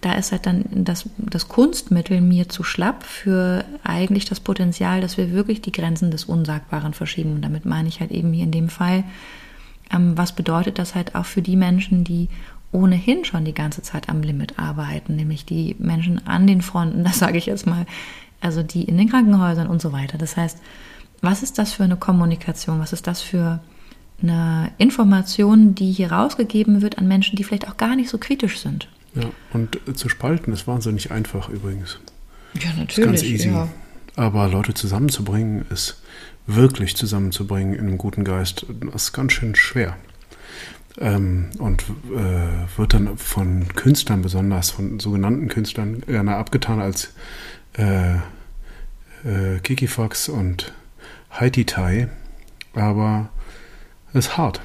Da ist halt dann das, das Kunstmittel mir zu schlapp für eigentlich das Potenzial, dass wir wirklich die Grenzen des Unsagbaren verschieben. Und damit meine ich halt eben hier in dem Fall, ähm, was bedeutet das halt auch für die Menschen, die ohnehin schon die ganze Zeit am Limit arbeiten, nämlich die Menschen an den Fronten, (laughs) das sage ich jetzt mal, also die in den Krankenhäusern und so weiter. Das heißt, was ist das für eine Kommunikation? Was ist das für eine Information, die hier rausgegeben wird an Menschen, die vielleicht auch gar nicht so kritisch sind? Ja, und zu spalten ist wahnsinnig einfach übrigens. Ja, natürlich. Ist ganz easy. Ja. Aber Leute zusammenzubringen ist wirklich zusammenzubringen in einem guten Geist, das ist ganz schön schwer. Ähm, und äh, wird dann von Künstlern besonders, von sogenannten Künstlern gerne abgetan als äh, äh, Kiki Fox und Haiti Tai. Aber ist hart,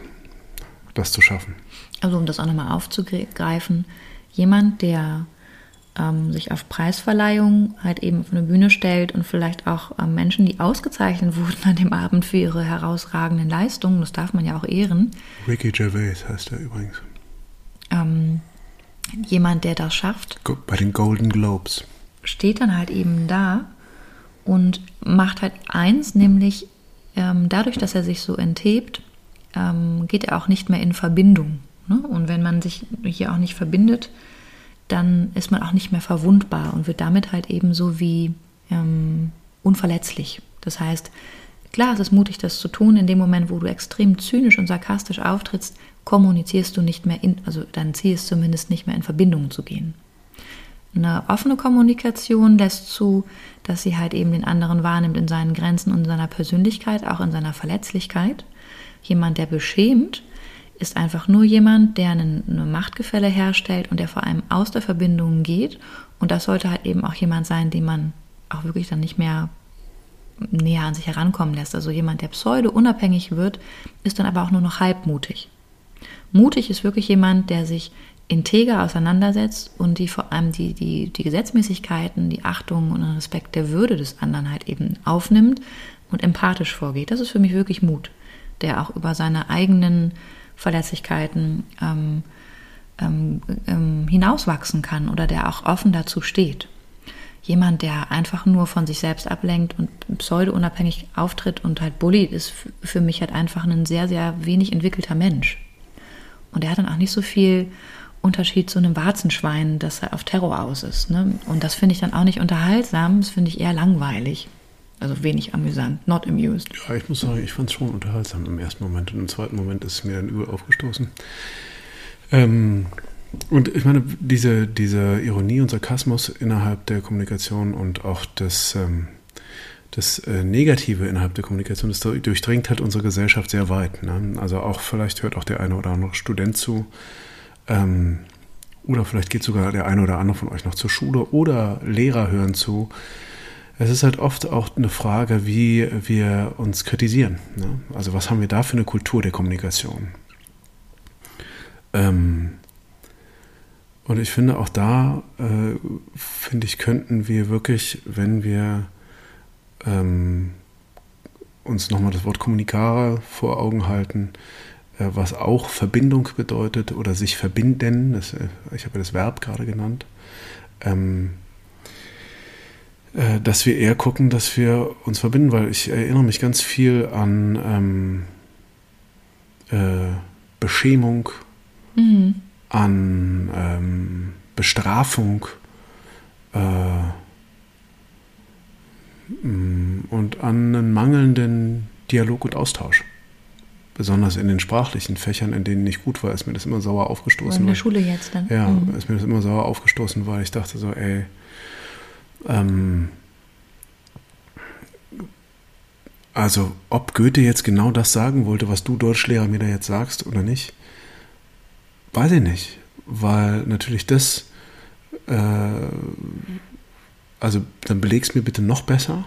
das zu schaffen. Also um das auch nochmal aufzugreifen, jemand, der ähm, sich auf Preisverleihungen halt eben auf eine Bühne stellt und vielleicht auch ähm, Menschen, die ausgezeichnet (laughs) wurden an dem Abend für ihre herausragenden Leistungen, das darf man ja auch ehren. Ricky Gervais heißt er übrigens. Ähm, jemand, der das schafft. Bei den Golden Globes. Steht dann halt eben da und macht halt eins, nämlich ähm, dadurch, dass er sich so enthebt, ähm, geht er auch nicht mehr in Verbindung. Ne? Und wenn man sich hier auch nicht verbindet, dann ist man auch nicht mehr verwundbar und wird damit halt eben so wie ähm, unverletzlich. Das heißt, klar, es ist mutig, das zu tun. In dem Moment, wo du extrem zynisch und sarkastisch auftrittst, kommunizierst du nicht mehr in, also dein Ziel ist zumindest nicht mehr in Verbindung zu gehen. Eine offene Kommunikation lässt zu, dass sie halt eben den anderen wahrnimmt in seinen Grenzen und in seiner Persönlichkeit, auch in seiner Verletzlichkeit. Jemand, der beschämt, ist einfach nur jemand, der eine, Machtgefälle herstellt und der vor allem aus der Verbindung geht. Und das sollte halt eben auch jemand sein, den man auch wirklich dann nicht mehr näher an sich herankommen lässt. Also jemand, der pseudo-unabhängig wird, ist dann aber auch nur noch halbmutig. Mutig ist wirklich jemand, der sich integer auseinandersetzt und die vor allem die, die, die Gesetzmäßigkeiten, die Achtung und den Respekt der Würde des anderen halt eben aufnimmt und empathisch vorgeht. Das ist für mich wirklich Mut, der auch über seine eigenen Verletzlichkeiten ähm, ähm, ähm, hinauswachsen kann oder der auch offen dazu steht. Jemand, der einfach nur von sich selbst ablenkt und pseudo-unabhängig auftritt und halt bullied, ist für mich halt einfach ein sehr, sehr wenig entwickelter Mensch. Und er hat dann auch nicht so viel Unterschied zu einem Warzenschwein, das auf Terror aus ist. Ne? Und das finde ich dann auch nicht unterhaltsam, das finde ich eher langweilig. Also wenig amüsant, not amused. Ja, ich muss sagen, ich fand es schon unterhaltsam im ersten Moment. Und im zweiten Moment ist es mir dann übel aufgestoßen. Ähm, und ich meine, diese, diese Ironie und Sarkasmus innerhalb der Kommunikation und auch das, ähm, das äh, Negative innerhalb der Kommunikation, das durchdringt halt unsere Gesellschaft sehr weit. Ne? Also auch vielleicht hört auch der eine oder andere Student zu. Ähm, oder vielleicht geht sogar der eine oder andere von euch noch zur Schule oder Lehrer hören zu es ist halt oft auch eine Frage, wie wir uns kritisieren. Ne? Also was haben wir da für eine Kultur der Kommunikation? Ähm, und ich finde auch da, äh, finde ich, könnten wir wirklich, wenn wir ähm, uns nochmal das Wort Kommunikare vor Augen halten, äh, was auch Verbindung bedeutet oder sich verbinden, das, äh, ich habe ja das Verb gerade genannt, ähm, äh, dass wir eher gucken, dass wir uns verbinden, weil ich erinnere mich ganz viel an ähm, äh, Beschämung, mhm. an ähm, Bestrafung äh, mm, und an einen mangelnden Dialog und Austausch. Besonders in den sprachlichen Fächern, in denen ich gut war, ist mir das immer sauer aufgestoßen. in der Schule jetzt dann? Ja, mhm. ist mir das immer sauer aufgestoßen, weil ich dachte so, ey, ähm, also, ob Goethe jetzt genau das sagen wollte, was du Deutschlehrer mir da jetzt sagst oder nicht, weiß ich nicht. Weil natürlich das, äh, also dann beleg's mir bitte noch besser.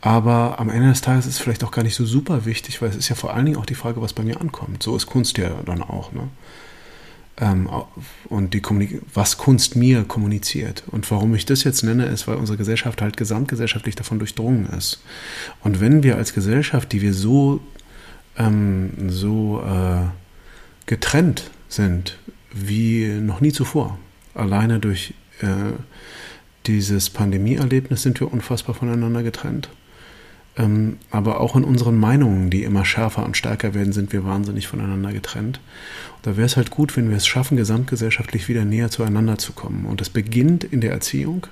Aber am Ende des Tages ist es vielleicht auch gar nicht so super wichtig, weil es ist ja vor allen Dingen auch die Frage, was bei mir ankommt. So ist Kunst ja dann auch. Ne? Ähm, und die was Kunst mir kommuniziert. Und warum ich das jetzt nenne, ist, weil unsere Gesellschaft halt gesamtgesellschaftlich davon durchdrungen ist. Und wenn wir als Gesellschaft, die wir so, ähm, so äh, getrennt sind, wie noch nie zuvor, alleine durch äh, dieses Pandemieerlebnis sind wir unfassbar voneinander getrennt. Ähm, aber auch in unseren Meinungen, die immer schärfer und stärker werden, sind wir wahnsinnig voneinander getrennt. Da wäre es halt gut, wenn wir es schaffen, gesamtgesellschaftlich wieder näher zueinander zu kommen. Und das beginnt in der Erziehung,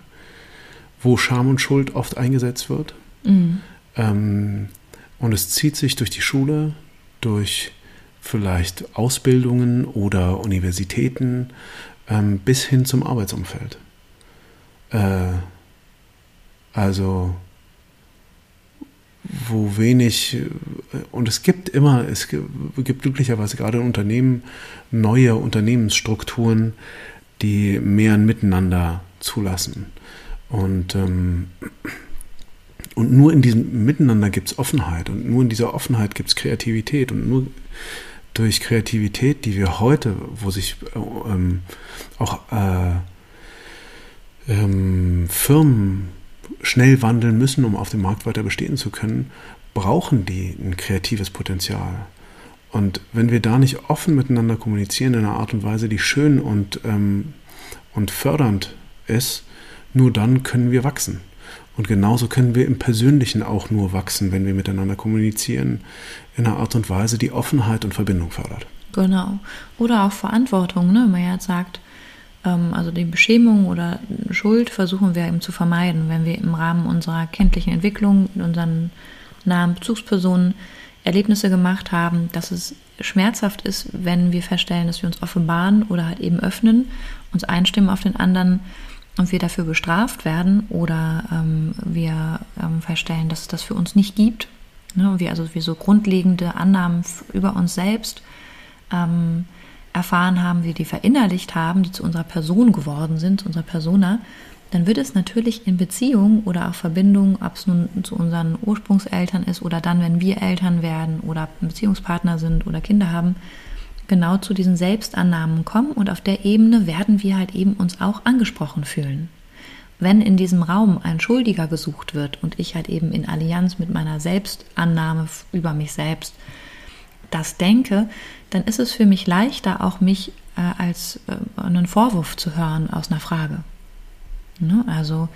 wo Scham und Schuld oft eingesetzt wird. Mhm. Ähm, und es zieht sich durch die Schule, durch vielleicht Ausbildungen oder Universitäten ähm, bis hin zum Arbeitsumfeld. Äh, also wo wenig, und es gibt immer, es gibt glücklicherweise gerade in Unternehmen neue Unternehmensstrukturen, die mehr ein Miteinander zulassen. Und, ähm, und nur in diesem Miteinander gibt es Offenheit und nur in dieser Offenheit gibt es Kreativität und nur durch Kreativität, die wir heute, wo sich ähm, auch äh, ähm, Firmen schnell wandeln müssen, um auf dem Markt weiter bestehen zu können, brauchen die ein kreatives Potenzial. Und wenn wir da nicht offen miteinander kommunizieren in einer Art und Weise, die schön und, ähm, und fördernd ist, nur dann können wir wachsen. Und genauso können wir im Persönlichen auch nur wachsen, wenn wir miteinander kommunizieren, in einer Art und Weise, die Offenheit und Verbindung fördert. Genau. Oder auch Verantwortung, ne? Man ja sagt, also die Beschämung oder Schuld versuchen wir eben zu vermeiden, wenn wir im Rahmen unserer kenntlichen Entwicklung mit unseren nahen Bezugspersonen Erlebnisse gemacht haben, dass es schmerzhaft ist, wenn wir feststellen, dass wir uns offenbaren oder halt eben öffnen, uns einstimmen auf den anderen und wir dafür bestraft werden oder ähm, wir ähm, feststellen, dass es das für uns nicht gibt. Ne? Wir also wir so grundlegende Annahmen über uns selbst ähm, erfahren haben, wir die verinnerlicht haben, die zu unserer Person geworden sind, zu unserer Persona, dann wird es natürlich in Beziehung oder auch Verbindung, ob es nun zu unseren Ursprungseltern ist oder dann, wenn wir Eltern werden oder Beziehungspartner sind oder Kinder haben, genau zu diesen Selbstannahmen kommen und auf der Ebene werden wir halt eben uns auch angesprochen fühlen. Wenn in diesem Raum ein Schuldiger gesucht wird und ich halt eben in Allianz mit meiner Selbstannahme über mich selbst das denke, dann ist es für mich leichter, auch mich äh, als äh, einen Vorwurf zu hören aus einer Frage. Ne? Also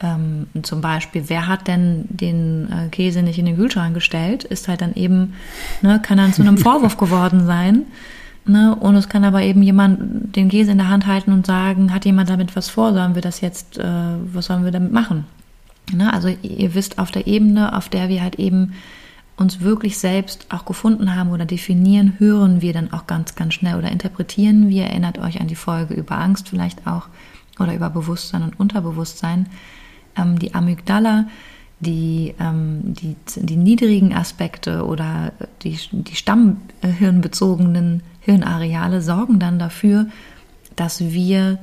ähm, zum Beispiel, wer hat denn den äh, Käse nicht in den Kühlschrank gestellt, ist halt dann eben, ne, kann dann zu einem (laughs) Vorwurf geworden sein. Ne? Und es kann aber eben jemand den Käse in der Hand halten und sagen, hat jemand damit was vor, sollen wir das jetzt, äh, was sollen wir damit machen? Ne? Also ihr wisst, auf der Ebene, auf der wir halt eben uns wirklich selbst auch gefunden haben oder definieren, hören wir dann auch ganz, ganz schnell oder interpretieren wir, erinnert euch an die Folge über Angst vielleicht auch oder über Bewusstsein und Unterbewusstsein, ähm, die Amygdala, die, ähm, die, die niedrigen Aspekte oder die, die stammhirnbezogenen Hirnareale sorgen dann dafür, dass wir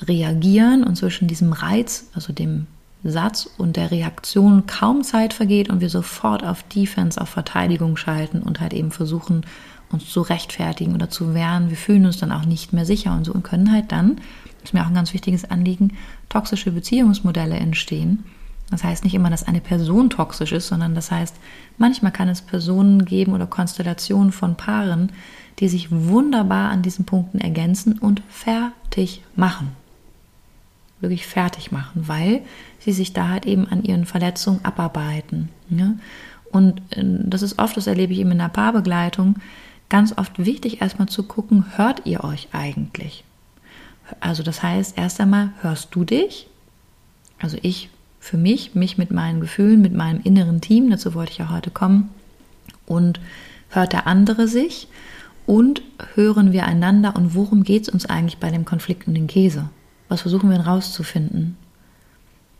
reagieren und zwischen diesem Reiz, also dem Satz und der Reaktion kaum Zeit vergeht und wir sofort auf Defense, auf Verteidigung schalten und halt eben versuchen, uns zu rechtfertigen oder zu wehren. Wir fühlen uns dann auch nicht mehr sicher und so und können halt dann, ist mir auch ein ganz wichtiges Anliegen, toxische Beziehungsmodelle entstehen. Das heißt nicht immer, dass eine Person toxisch ist, sondern das heißt, manchmal kann es Personen geben oder Konstellationen von Paaren, die sich wunderbar an diesen Punkten ergänzen und fertig machen wirklich fertig machen, weil sie sich da halt eben an ihren Verletzungen abarbeiten. Ja? Und äh, das ist oft, das erlebe ich eben in der Paarbegleitung, ganz oft wichtig, erstmal zu gucken, hört ihr euch eigentlich? Also das heißt, erst einmal hörst du dich, also ich für mich, mich mit meinen Gefühlen, mit meinem inneren Team, dazu wollte ich ja heute kommen, und hört der andere sich und hören wir einander und worum geht es uns eigentlich bei dem Konflikt um den Käse? Was versuchen wir rauszufinden?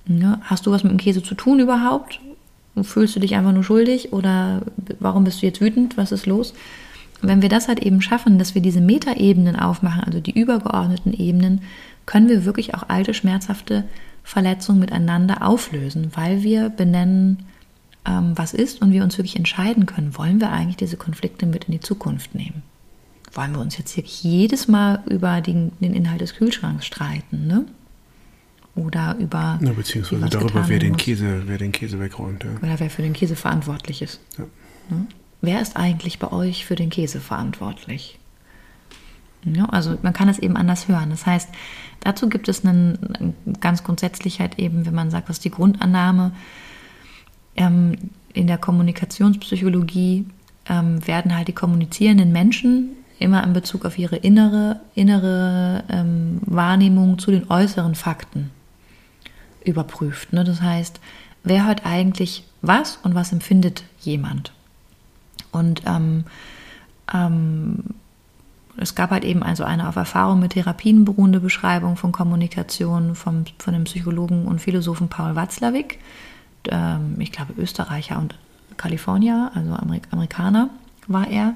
Ja, hast du was mit dem Käse zu tun überhaupt? Fühlst du dich einfach nur schuldig oder warum bist du jetzt wütend? Was ist los? wenn wir das halt eben schaffen, dass wir diese Metaebenen aufmachen, also die übergeordneten Ebenen, können wir wirklich auch alte schmerzhafte Verletzungen miteinander auflösen, weil wir benennen, ähm, was ist und wir uns wirklich entscheiden können, wollen wir eigentlich diese Konflikte mit in die Zukunft nehmen? Wollen wir uns jetzt wirklich jedes Mal über den, den Inhalt des Kühlschranks streiten, ne? Oder über. Ja, beziehungsweise darüber, wer den, Käse, wer den Käse wegräumt. Ja. Oder wer für den Käse verantwortlich ist. Ja. Ne? Wer ist eigentlich bei euch für den Käse verantwortlich? Ja, also man kann es eben anders hören. Das heißt, dazu gibt es einen, ganz grundsätzlich halt eben, wenn man sagt, was die Grundannahme ähm, in der Kommunikationspsychologie ähm, werden halt die kommunizierenden Menschen immer in Bezug auf ihre innere, innere ähm, Wahrnehmung zu den äußeren Fakten überprüft. Ne? Das heißt, wer hört eigentlich was und was empfindet jemand? Und ähm, ähm, es gab halt eben also eine auf Erfahrung mit Therapien beruhende Beschreibung von Kommunikation vom, von dem Psychologen und Philosophen Paul Watzlawick, ähm, ich glaube Österreicher und Kalifornier, also Amerik Amerikaner war er.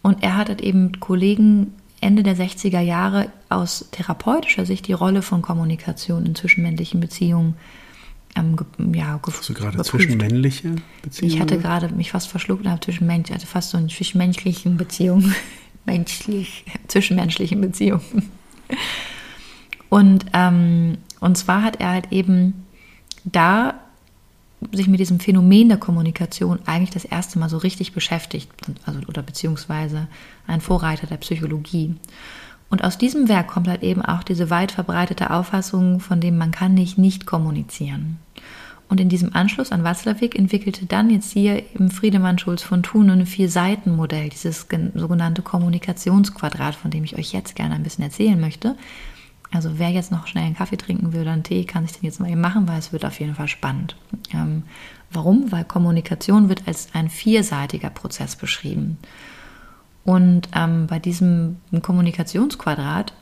Und er hat halt eben Kollegen Ende der 60er Jahre aus therapeutischer Sicht die Rolle von Kommunikation in zwischenmännlichen Beziehungen ähm, ja, Hast du gerade zwischenmännliche Beziehungen? Ich hatte gerade mich fast verschluckt, habe zwischen Mensch, hatte fast so eine zwischenmenschlichen Beziehungen, (laughs) menschlich, zwischenmenschlichen Beziehungen. Und, ähm, und zwar hat er halt eben da sich mit diesem Phänomen der Kommunikation eigentlich das erste Mal so richtig beschäftigt, also, oder beziehungsweise ein Vorreiter der Psychologie. Und aus diesem Werk kommt halt eben auch diese weit verbreitete Auffassung, von dem man kann nicht nicht kommunizieren. Und in diesem Anschluss an Watzlawick entwickelte dann jetzt hier eben Friedemann Schulz von Thun ein Vier-Seiten-Modell, dieses sogenannte Kommunikationsquadrat, von dem ich euch jetzt gerne ein bisschen erzählen möchte. Also wer jetzt noch schnell einen Kaffee trinken will oder einen Tee, kann sich den jetzt mal eben machen, weil es wird auf jeden Fall spannend. Ähm, warum? Weil Kommunikation wird als ein vierseitiger Prozess beschrieben. Und ähm, bei diesem Kommunikationsquadrat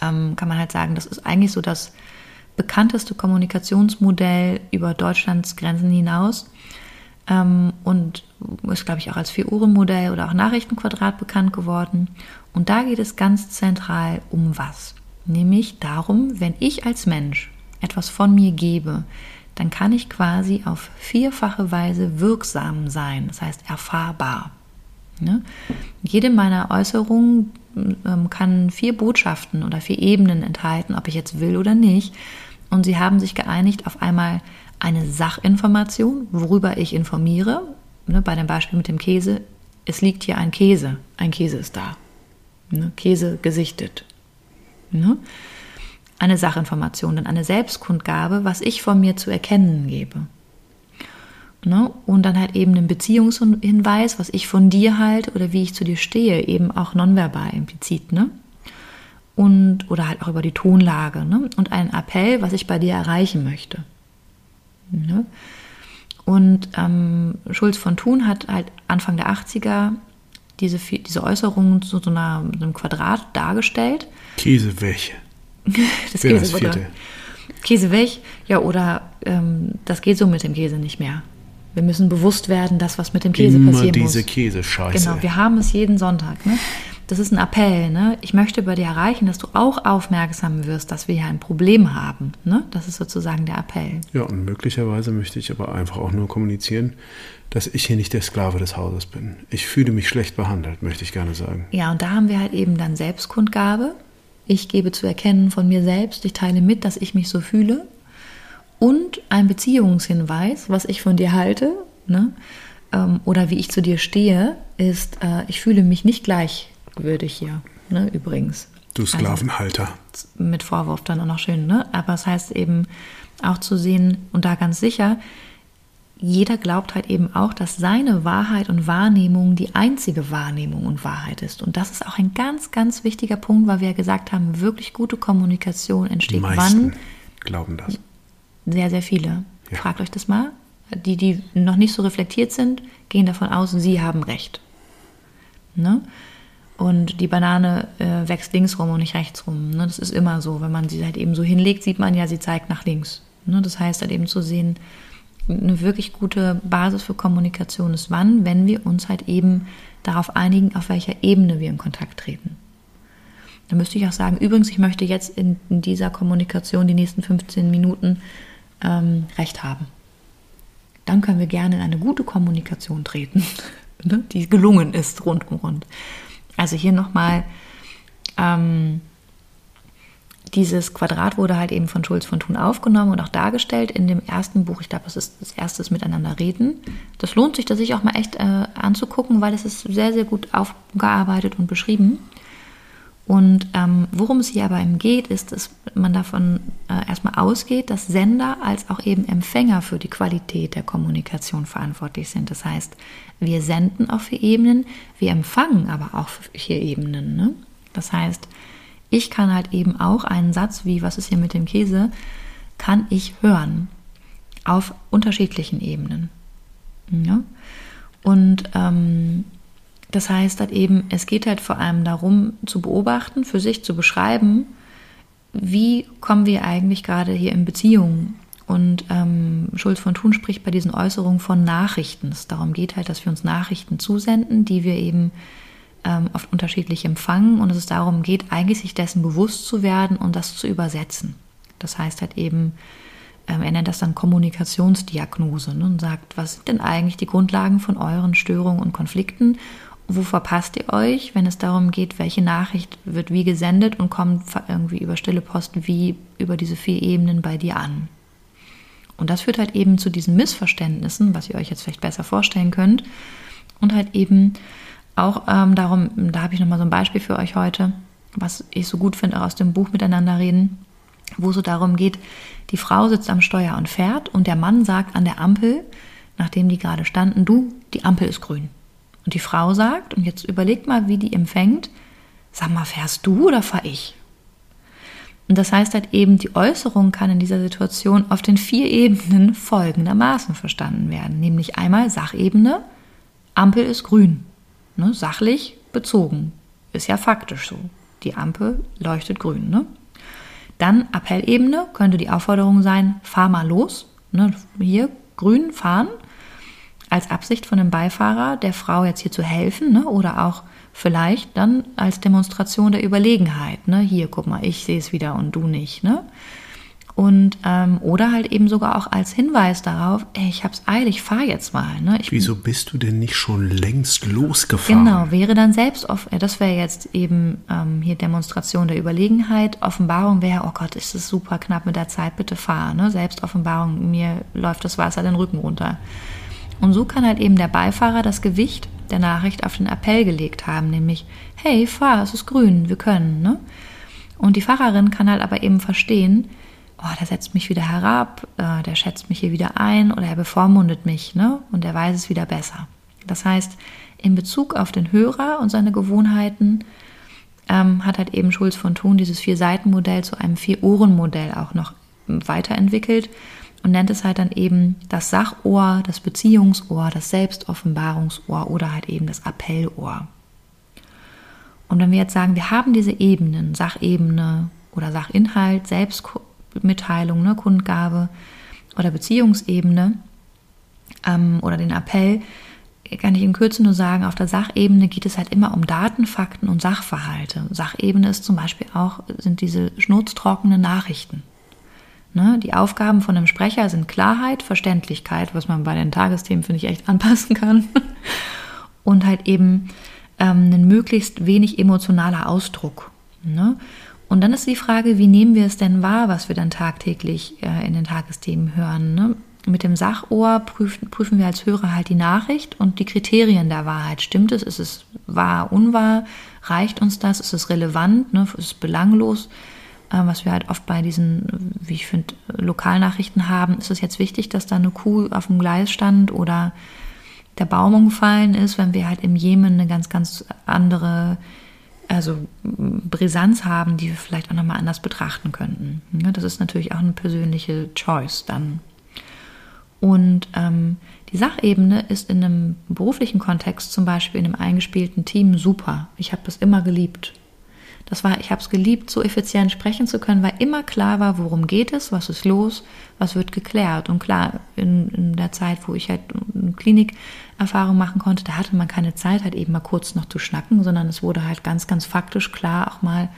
ähm, kann man halt sagen, das ist eigentlich so das bekannteste Kommunikationsmodell über Deutschlands Grenzen hinaus ähm, und ist, glaube ich, auch als Vier-Uhren-Modell oder auch Nachrichtenquadrat bekannt geworden. Und da geht es ganz zentral um was? Nämlich darum, wenn ich als Mensch etwas von mir gebe, dann kann ich quasi auf vierfache Weise wirksam sein, das heißt erfahrbar. Ne? Jede meiner Äußerungen ähm, kann vier Botschaften oder vier Ebenen enthalten, ob ich jetzt will oder nicht. Und sie haben sich geeinigt auf einmal eine Sachinformation, worüber ich informiere. Ne, bei dem Beispiel mit dem Käse, es liegt hier ein Käse, ein Käse ist da. Ne, Käse gesichtet. Ne? Eine Sachinformation, dann eine Selbstkundgabe, was ich von mir zu erkennen gebe. Ne? Und dann halt eben einen Beziehungshinweis, was ich von dir halte oder wie ich zu dir stehe, eben auch nonverbal implizit. Ne? Und, oder halt auch über die Tonlage. Ne? Und einen Appell, was ich bei dir erreichen möchte. Ne? Und ähm, Schulz von Thun hat halt Anfang der 80er diese, diese Äußerungen zu so, einer, einem Quadrat dargestellt. (laughs) Käse weg. das Käse, das vierte. Käse weg, ja, oder ähm, das geht so mit dem Käse nicht mehr. Wir müssen bewusst werden, dass was mit dem Käse Immer passieren diese muss. diese Käsescheiße. Genau, wir haben es jeden Sonntag. Ne? Das ist ein Appell. Ne? Ich möchte bei dir erreichen, dass du auch aufmerksam wirst, dass wir hier ein Problem haben. Ne? Das ist sozusagen der Appell. Ja, und möglicherweise möchte ich aber einfach auch nur kommunizieren, dass ich hier nicht der Sklave des Hauses bin. Ich fühle mich schlecht behandelt, möchte ich gerne sagen. Ja, und da haben wir halt eben dann Selbstkundgabe. Ich gebe zu erkennen von mir selbst, ich teile mit, dass ich mich so fühle und ein Beziehungshinweis, was ich von dir halte, ne? ähm, oder wie ich zu dir stehe, ist, äh, ich fühle mich nicht gleichwürdig hier, ne? übrigens. Du also Sklavenhalter. Also, mit Vorwurf dann auch noch schön, ne? Aber es das heißt eben auch zu sehen und da ganz sicher, jeder glaubt halt eben auch, dass seine Wahrheit und Wahrnehmung die einzige Wahrnehmung und Wahrheit ist. Und das ist auch ein ganz, ganz wichtiger Punkt, weil wir ja gesagt haben, wirklich gute Kommunikation entsteht die meisten wann? glauben das. Sehr, sehr viele. Ja. Fragt euch das mal. Die, die noch nicht so reflektiert sind, gehen davon aus, sie haben recht. Ne? Und die Banane äh, wächst links rum und nicht rechts rum. Ne? Das ist immer so. Wenn man sie halt eben so hinlegt, sieht man ja, sie zeigt nach links. Ne? Das heißt halt eben zu sehen, eine wirklich gute Basis für Kommunikation ist wann, wenn wir uns halt eben darauf einigen, auf welcher Ebene wir in Kontakt treten. Da müsste ich auch sagen, übrigens, ich möchte jetzt in, in dieser Kommunikation die nächsten 15 Minuten ähm, Recht haben. dann können wir gerne in eine gute Kommunikation treten, (laughs) ne, die gelungen ist rund um rund. Also hier nochmal, ähm, dieses Quadrat wurde halt eben von Schulz von Thun aufgenommen und auch dargestellt in dem ersten Buch. Ich glaube, das ist das erste Miteinander reden. Das lohnt sich, das sich auch mal echt äh, anzugucken, weil es ist sehr, sehr gut aufgearbeitet und beschrieben. Und ähm, worum es hier aber eben geht, ist, dass man davon äh, erstmal ausgeht, dass Sender als auch eben Empfänger für die Qualität der Kommunikation verantwortlich sind. Das heißt, wir senden auf vier Ebenen, wir empfangen aber auch für vier Ebenen. Ne? Das heißt, ich kann halt eben auch einen Satz wie, was ist hier mit dem Käse, kann ich hören auf unterschiedlichen Ebenen. Ja? Und ähm, das heißt halt eben, es geht halt vor allem darum zu beobachten, für sich zu beschreiben, wie kommen wir eigentlich gerade hier in Beziehungen. Und ähm, Schulz von Thun spricht bei diesen Äußerungen von Nachrichten. Es darum geht halt, dass wir uns Nachrichten zusenden, die wir eben ähm, oft unterschiedlich empfangen. Und es darum geht, eigentlich sich dessen bewusst zu werden und das zu übersetzen. Das heißt halt eben, ähm, er nennt das dann Kommunikationsdiagnose ne, und sagt, was sind denn eigentlich die Grundlagen von euren Störungen und Konflikten wo verpasst ihr euch, wenn es darum geht, welche Nachricht wird wie gesendet und kommt irgendwie über stille Post wie über diese vier Ebenen bei dir an. Und das führt halt eben zu diesen Missverständnissen, was ihr euch jetzt vielleicht besser vorstellen könnt. Und halt eben auch ähm, darum, da habe ich nochmal so ein Beispiel für euch heute, was ich so gut finde, auch aus dem Buch Miteinander reden, wo so darum geht, die Frau sitzt am Steuer und fährt und der Mann sagt an der Ampel, nachdem die gerade standen, du, die Ampel ist grün. Und die Frau sagt, und jetzt überlegt mal, wie die empfängt, sag mal, fährst du oder fahr ich? Und das heißt halt eben, die Äußerung kann in dieser Situation auf den vier Ebenen folgendermaßen verstanden werden. Nämlich einmal Sachebene, Ampel ist grün, ne, sachlich bezogen. Ist ja faktisch so. Die Ampel leuchtet grün. Ne? Dann Appellebene könnte die Aufforderung sein, fahr mal los. Ne, hier grün fahren als Absicht von dem Beifahrer, der Frau jetzt hier zu helfen, ne? oder auch vielleicht dann als Demonstration der Überlegenheit. Ne? Hier, guck mal, ich sehe es wieder und du nicht. Ne? Und ähm, oder halt eben sogar auch als Hinweis darauf, ey, ich hab's eilig, fahr jetzt mal. Ne? Ich, Wieso bist du denn nicht schon längst losgefahren? Genau, wäre dann selbst, äh, das wäre jetzt eben ähm, hier Demonstration der Überlegenheit. Offenbarung wäre, oh Gott, ist es super knapp mit der Zeit, bitte fahr. Ne? Selbstoffenbarung, mir läuft das Wasser den Rücken runter. Und so kann halt eben der Beifahrer das Gewicht der Nachricht auf den Appell gelegt haben, nämlich, hey, fahr, es ist grün, wir können. Ne? Und die Fahrerin kann halt aber eben verstehen, oh, der setzt mich wieder herab, äh, der schätzt mich hier wieder ein oder er bevormundet mich ne? und er weiß es wieder besser. Das heißt, in Bezug auf den Hörer und seine Gewohnheiten ähm, hat halt eben Schulz von Thun dieses Vier-Seiten-Modell zu einem Vier-Ohren-Modell auch noch weiterentwickelt und nennt es halt dann eben das Sachohr, das Beziehungsohr, das Selbstoffenbarungsohr oder halt eben das Appellohr. Und wenn wir jetzt sagen, wir haben diese Ebenen, Sachebene oder Sachinhalt, Selbstmitteilung, ne, Kundgabe oder Beziehungsebene ähm, oder den Appell, kann ich in Kürze nur sagen, auf der Sachebene geht es halt immer um Daten, Fakten und Sachverhalte. Sachebene ist zum Beispiel auch, sind diese schnurztrockenen Nachrichten. Ne? Die Aufgaben von einem Sprecher sind Klarheit, Verständlichkeit, was man bei den Tagesthemen, finde ich, echt (laughs) anpassen kann. Und halt eben ähm, ein möglichst wenig emotionaler Ausdruck. Ne? Und dann ist die Frage, wie nehmen wir es denn wahr, was wir dann tagtäglich äh, in den Tagesthemen hören? Ne? Mit dem Sachohr prüfen, prüfen wir als Hörer halt die Nachricht und die Kriterien der Wahrheit. Stimmt es? Ist es wahr, unwahr? Reicht uns das? Ist es relevant? Ne? Ist es belanglos? Äh, was wir halt oft bei diesen, wie ich finde, Lokalnachrichten haben, ist es jetzt wichtig, dass da eine Kuh auf dem Gleis stand oder der Baum umgefallen ist, wenn wir halt im Jemen eine ganz, ganz andere, also Brisanz haben, die wir vielleicht auch nochmal anders betrachten könnten. Das ist natürlich auch eine persönliche Choice dann. Und ähm, die Sachebene ist in einem beruflichen Kontext, zum Beispiel in einem eingespielten Team, super. Ich habe das immer geliebt. Das war, ich habe es geliebt, so effizient sprechen zu können, weil immer klar war, worum geht es, was ist los, was wird geklärt. Und klar, in, in der Zeit, wo ich halt eine Klinikerfahrung machen konnte, da hatte man keine Zeit, halt eben mal kurz noch zu schnacken, sondern es wurde halt ganz, ganz faktisch klar auch mal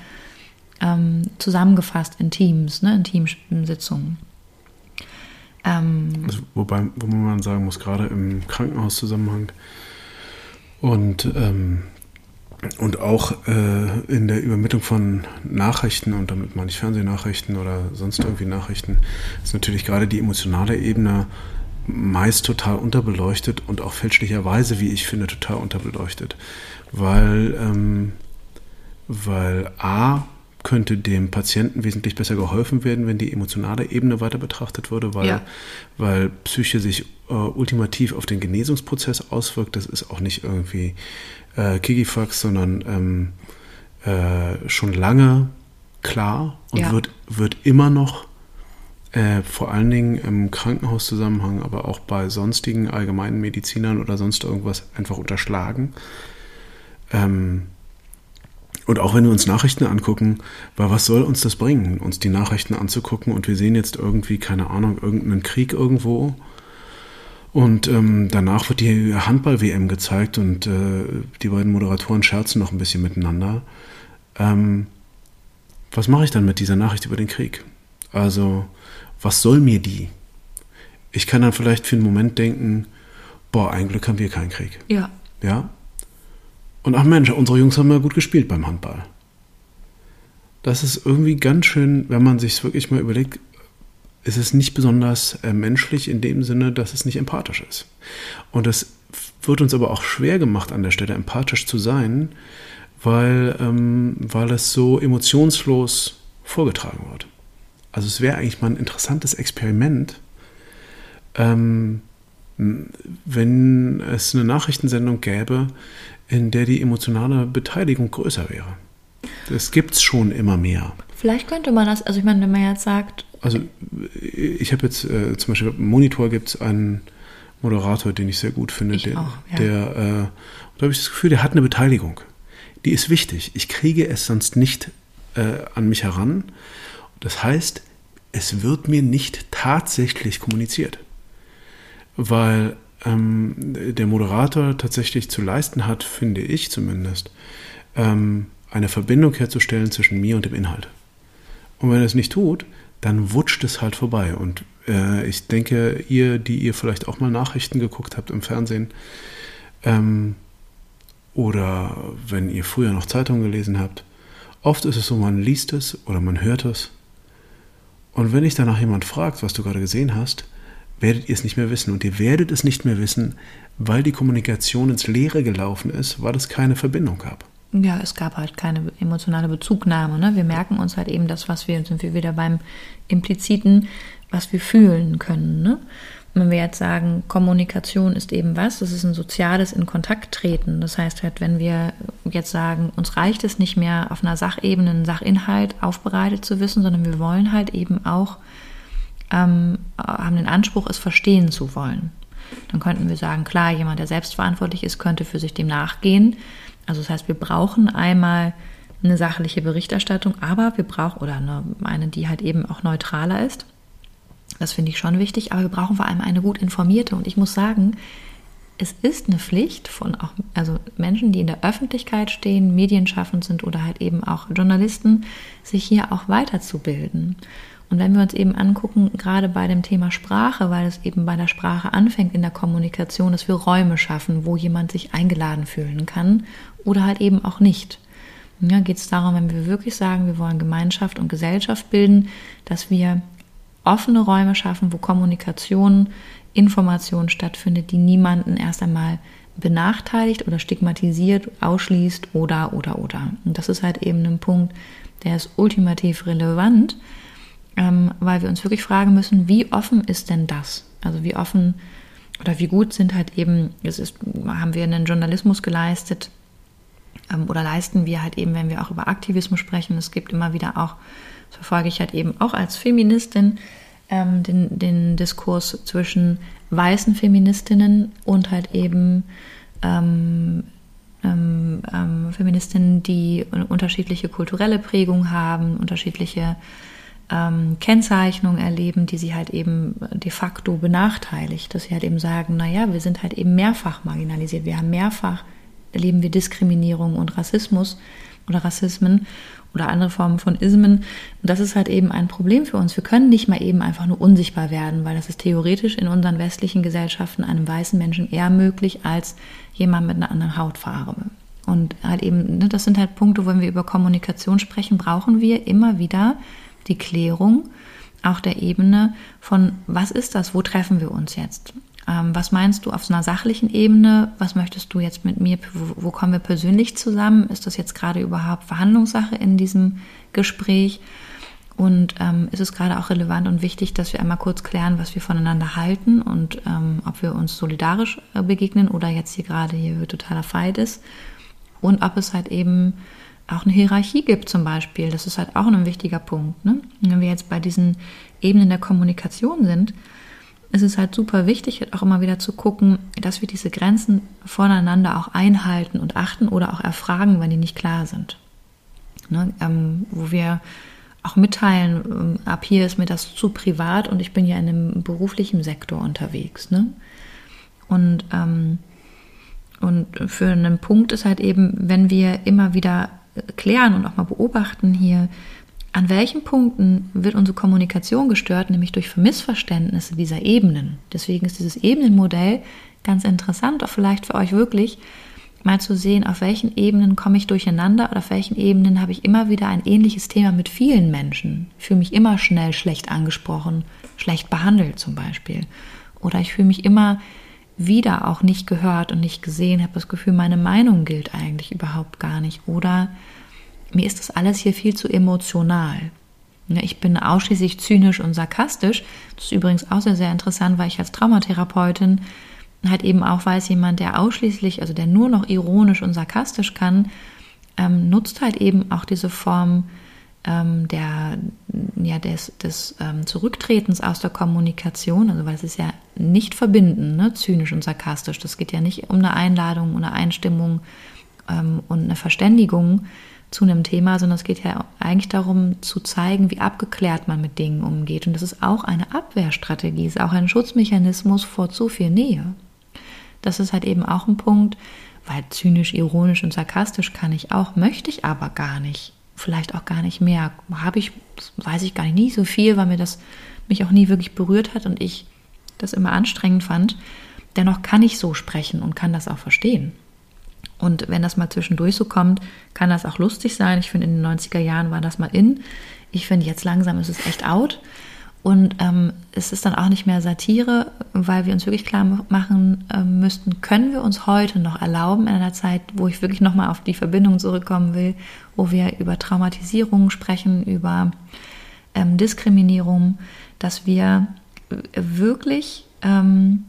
ähm, zusammengefasst in Teams, ne, in Teamsitzungen. Ähm, also, wobei, wo man sagen muss, gerade im Krankenhauszusammenhang und, ähm, und auch äh, in der Übermittlung von Nachrichten, und damit meine ich Fernsehnachrichten oder sonst irgendwie Nachrichten, ist natürlich gerade die emotionale Ebene meist total unterbeleuchtet und auch fälschlicherweise, wie ich finde, total unterbeleuchtet. Weil, ähm, weil A, könnte dem Patienten wesentlich besser geholfen werden, wenn die emotionale Ebene weiter betrachtet würde, weil, ja. weil Psyche sich äh, ultimativ auf den Genesungsprozess auswirkt. Das ist auch nicht irgendwie äh, Kikifax, sondern ähm, äh, schon lange klar und ja. wird, wird immer noch äh, vor allen Dingen im Krankenhauszusammenhang, aber auch bei sonstigen allgemeinen Medizinern oder sonst irgendwas einfach unterschlagen. Ähm, und auch wenn wir uns Nachrichten angucken, weil was soll uns das bringen, uns die Nachrichten anzugucken und wir sehen jetzt irgendwie, keine Ahnung, irgendeinen Krieg irgendwo und ähm, danach wird die Handball-WM gezeigt und äh, die beiden Moderatoren scherzen noch ein bisschen miteinander. Ähm, was mache ich dann mit dieser Nachricht über den Krieg? Also, was soll mir die? Ich kann dann vielleicht für einen Moment denken, boah, ein Glück haben wir keinen Krieg. Ja. Ja, und ach Mensch, unsere Jungs haben ja gut gespielt beim Handball. Das ist irgendwie ganz schön, wenn man sich wirklich mal überlegt, ist es nicht besonders äh, menschlich in dem Sinne, dass es nicht empathisch ist. Und es wird uns aber auch schwer gemacht an der Stelle, empathisch zu sein, weil, ähm, weil es so emotionslos vorgetragen wird. Also es wäre eigentlich mal ein interessantes Experiment, ähm, wenn es eine Nachrichtensendung gäbe, in der die emotionale Beteiligung größer wäre. Das gibt es schon immer mehr. Vielleicht könnte man das, also ich meine, wenn man jetzt sagt. Also ich habe jetzt äh, zum Beispiel im Monitor gibt es einen Moderator, den ich sehr gut finde, ich der, auch, ja. der äh, da habe ich das Gefühl, der hat eine Beteiligung. Die ist wichtig. Ich kriege es sonst nicht äh, an mich heran. Das heißt, es wird mir nicht tatsächlich kommuniziert. Weil ähm, der Moderator tatsächlich zu leisten hat, finde ich zumindest, ähm, eine Verbindung herzustellen zwischen mir und dem Inhalt. Und wenn er es nicht tut, dann wutscht es halt vorbei. Und äh, ich denke, ihr, die ihr vielleicht auch mal Nachrichten geguckt habt im Fernsehen, ähm, oder wenn ihr früher noch Zeitungen gelesen habt, oft ist es so, man liest es oder man hört es. Und wenn dich danach jemand fragt, was du gerade gesehen hast, werdet ihr es nicht mehr wissen. Und ihr werdet es nicht mehr wissen, weil die Kommunikation ins Leere gelaufen ist, weil es keine Verbindung gab. Ja, es gab halt keine emotionale Bezugnahme. Ne? Wir merken uns halt eben das, was wir, sind wir wieder beim Impliziten, was wir fühlen können. Ne? wenn wir jetzt sagen, Kommunikation ist eben was, das ist ein soziales in Kontakt treten. Das heißt halt, wenn wir jetzt sagen, uns reicht es nicht mehr auf einer Sachebene, einen Sachinhalt aufbereitet zu wissen, sondern wir wollen halt eben auch ähm, haben den Anspruch, es verstehen zu wollen. Dann könnten wir sagen, klar, jemand, der selbstverantwortlich ist, könnte für sich dem nachgehen. Also das heißt, wir brauchen einmal eine sachliche Berichterstattung, aber wir brauchen, oder eine, eine, die halt eben auch neutraler ist. Das finde ich schon wichtig, aber wir brauchen vor allem eine gut informierte. Und ich muss sagen, es ist eine Pflicht von auch, also Menschen, die in der Öffentlichkeit stehen, medienschaffend sind oder halt eben auch Journalisten, sich hier auch weiterzubilden. Und wenn wir uns eben angucken, gerade bei dem Thema Sprache, weil es eben bei der Sprache anfängt in der Kommunikation, dass wir Räume schaffen, wo jemand sich eingeladen fühlen kann oder halt eben auch nicht. Ja, geht es darum, wenn wir wirklich sagen, wir wollen Gemeinschaft und Gesellschaft bilden, dass wir offene Räume schaffen, wo Kommunikation, Information stattfindet, die niemanden erst einmal benachteiligt oder stigmatisiert, ausschließt oder oder oder. Und das ist halt eben ein Punkt, der ist ultimativ relevant, ähm, weil wir uns wirklich fragen müssen, wie offen ist denn das? Also wie offen oder wie gut sind halt eben, es ist, haben wir einen Journalismus geleistet ähm, oder leisten wir halt eben, wenn wir auch über Aktivismus sprechen. Es gibt immer wieder auch, das verfolge ich halt eben auch als Feministin, ähm, den, den Diskurs zwischen weißen Feministinnen und halt eben ähm, ähm, ähm Feministinnen, die unterschiedliche kulturelle Prägung haben, unterschiedliche ähm, Kennzeichnung erleben, die sie halt eben de facto benachteiligt, dass sie halt eben sagen, naja, wir sind halt eben mehrfach marginalisiert, wir haben mehrfach, erleben wir Diskriminierung und Rassismus, oder Rassismen oder andere Formen von Ismen. Und das ist halt eben ein Problem für uns. Wir können nicht mal eben einfach nur unsichtbar werden, weil das ist theoretisch in unseren westlichen Gesellschaften einem weißen Menschen eher möglich als jemand mit einer anderen Hautfarbe. Und halt eben, ne, das sind halt Punkte, wenn wir über Kommunikation sprechen, brauchen wir immer wieder die Klärung auch der Ebene von, was ist das, wo treffen wir uns jetzt? Ähm, was meinst du auf so einer sachlichen Ebene? Was möchtest du jetzt mit mir? Wo, wo kommen wir persönlich zusammen? Ist das jetzt gerade überhaupt Verhandlungssache in diesem Gespräch? Und ähm, ist es gerade auch relevant und wichtig, dass wir einmal kurz klären, was wir voneinander halten und ähm, ob wir uns solidarisch äh, begegnen oder jetzt hier gerade hier totaler Fight ist. Und ob es halt eben auch eine Hierarchie gibt zum Beispiel. Das ist halt auch ein wichtiger Punkt. Ne? Wenn wir jetzt bei diesen Ebenen der Kommunikation sind, ist es halt super wichtig, halt auch immer wieder zu gucken, dass wir diese Grenzen voneinander auch einhalten und achten oder auch erfragen, wenn die nicht klar sind. Ne? Ähm, wo wir auch mitteilen, ähm, ab hier ist mir das zu privat und ich bin ja in einem beruflichen Sektor unterwegs. Ne? Und, ähm, und für einen Punkt ist halt eben, wenn wir immer wieder klären und auch mal beobachten hier, an welchen Punkten wird unsere Kommunikation gestört, nämlich durch Missverständnisse dieser Ebenen. Deswegen ist dieses Ebenenmodell ganz interessant, auch vielleicht für euch wirklich mal zu sehen, auf welchen Ebenen komme ich durcheinander oder auf welchen Ebenen habe ich immer wieder ein ähnliches Thema mit vielen Menschen. Ich fühle mich immer schnell schlecht angesprochen, schlecht behandelt zum Beispiel. Oder ich fühle mich immer wieder auch nicht gehört und nicht gesehen, habe das Gefühl, meine Meinung gilt eigentlich überhaupt gar nicht. Oder mir ist das alles hier viel zu emotional. Ich bin ausschließlich zynisch und sarkastisch. Das ist übrigens auch sehr, sehr interessant, weil ich als Traumatherapeutin halt eben auch weiß, jemand, der ausschließlich, also der nur noch ironisch und sarkastisch kann, ähm, nutzt halt eben auch diese Form ähm, der, ja, des, des ähm, Zurücktretens aus der Kommunikation, also weil es ist ja nicht verbinden, ne, zynisch und sarkastisch. Das geht ja nicht um eine Einladung, eine Einstimmung ähm, und eine Verständigung zu einem Thema, sondern es geht ja eigentlich darum zu zeigen, wie abgeklärt man mit Dingen umgeht. Und das ist auch eine Abwehrstrategie, ist auch ein Schutzmechanismus vor zu viel Nähe. Das ist halt eben auch ein Punkt, weil zynisch, ironisch und sarkastisch kann ich auch, möchte ich aber gar nicht vielleicht auch gar nicht mehr. Habe ich, weiß ich gar nicht, nie so viel, weil mir das mich auch nie wirklich berührt hat und ich das immer anstrengend fand. Dennoch kann ich so sprechen und kann das auch verstehen. Und wenn das mal zwischendurch so kommt, kann das auch lustig sein. Ich finde, in den 90er Jahren war das mal in. Ich finde, jetzt langsam ist es echt out. Und ähm, es ist dann auch nicht mehr Satire, weil wir uns wirklich klar machen äh, müssten, können wir uns heute noch erlauben, in einer Zeit, wo ich wirklich nochmal auf die Verbindung zurückkommen will, wo wir über Traumatisierung sprechen, über ähm, Diskriminierung, dass wir wirklich ähm,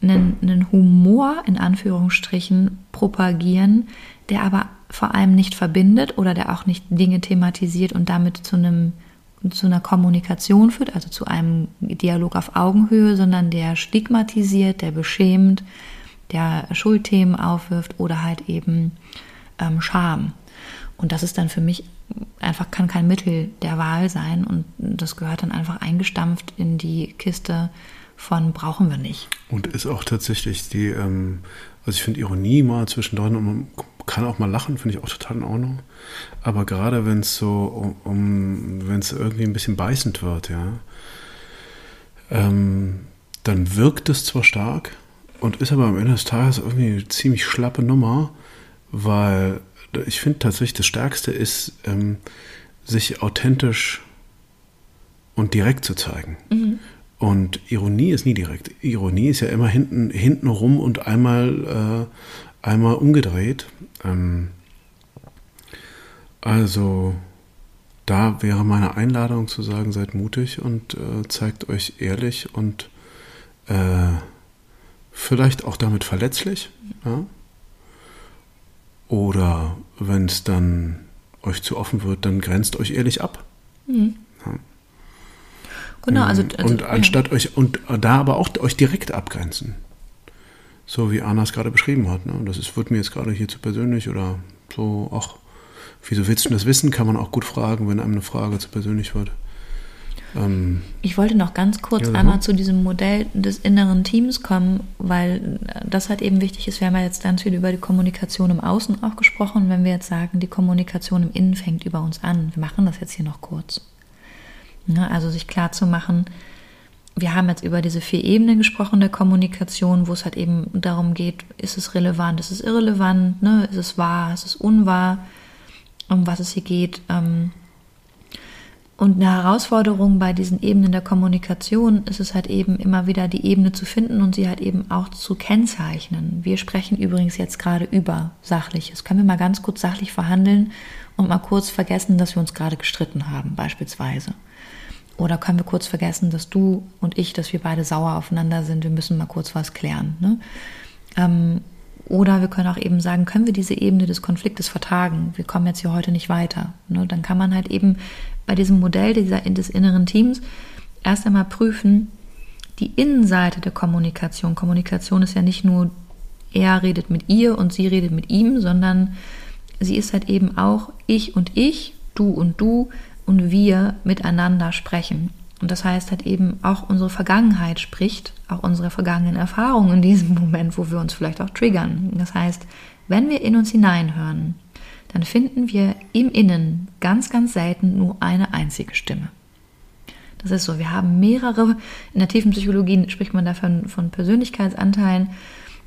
einen, einen Humor in Anführungsstrichen propagieren, der aber vor allem nicht verbindet oder der auch nicht Dinge thematisiert und damit zu einem zu einer Kommunikation führt, also zu einem Dialog auf Augenhöhe, sondern der stigmatisiert, der beschämt, der Schuldthemen aufwirft oder halt eben ähm, Scham. Und das ist dann für mich einfach kann kein Mittel der Wahl sein und das gehört dann einfach eingestampft in die Kiste von brauchen wir nicht. Und ist auch tatsächlich die, ähm, also ich finde Ironie mal zwischendrin und kann auch mal lachen, finde ich auch total in Ordnung. Aber gerade wenn es so um, um wenn es irgendwie ein bisschen beißend wird, ja, ähm, dann wirkt es zwar stark und ist aber am Ende des Tages irgendwie eine ziemlich schlappe Nummer, weil ich finde tatsächlich das Stärkste ist, ähm, sich authentisch und direkt zu zeigen. Mhm. Und Ironie ist nie direkt. Ironie ist ja immer hinten, hinten rum und einmal, äh, einmal umgedreht. Ähm, also da wäre meine Einladung zu sagen, seid mutig und äh, zeigt euch ehrlich und äh, vielleicht auch damit verletzlich. Ja? Oder wenn es dann euch zu offen wird, dann grenzt euch ehrlich ab. Mhm. Ja. Genau, also, also und anstatt ja. euch und da aber auch euch direkt abgrenzen. So wie Anna es gerade beschrieben hat. Ne? Das ist, wird mir jetzt gerade hier zu persönlich oder so, ach, wieso willst du das wissen? Kann man auch gut fragen, wenn einem eine Frage zu persönlich wird. Ähm, ich wollte noch ganz kurz Ja, einmal mhm. zu diesem Modell des inneren Teams kommen, weil das halt eben wichtig ist. Wir haben ja jetzt ganz viel über die Kommunikation im Außen auch gesprochen. Wenn wir jetzt sagen, die Kommunikation im Innen fängt über uns an, wir machen das jetzt hier noch kurz. Ja, also sich klar zu machen, wir haben jetzt über diese vier Ebenen gesprochen der Kommunikation, wo es halt eben darum geht, ist es relevant, ist es irrelevant, ne? ist es wahr, ist es unwahr, um was es hier geht. Ähm, und eine Herausforderung bei diesen Ebenen der Kommunikation ist es halt eben immer wieder die Ebene zu finden und sie halt eben auch zu kennzeichnen. Wir sprechen übrigens jetzt gerade über Sachliches. Können wir mal ganz kurz sachlich verhandeln und mal kurz vergessen, dass wir uns gerade gestritten haben, beispielsweise. Oder können wir kurz vergessen, dass du und ich, dass wir beide sauer aufeinander sind, wir müssen mal kurz was klären. Ne? Ähm, oder wir können auch eben sagen, können wir diese Ebene des Konfliktes vertagen? Wir kommen jetzt hier heute nicht weiter. Ne? Dann kann man halt eben bei diesem Modell dieser, des inneren Teams erst einmal prüfen, die Innenseite der Kommunikation. Kommunikation ist ja nicht nur, er redet mit ihr und sie redet mit ihm, sondern sie ist halt eben auch ich und ich, du und du und wir miteinander sprechen. Und das heißt halt eben auch unsere Vergangenheit spricht, auch unsere vergangenen Erfahrungen in diesem Moment, wo wir uns vielleicht auch triggern. Das heißt, wenn wir in uns hineinhören, dann finden wir im Innen ganz, ganz selten nur eine einzige Stimme. Das ist so, wir haben mehrere, in der tiefen Psychologie spricht man davon von Persönlichkeitsanteilen.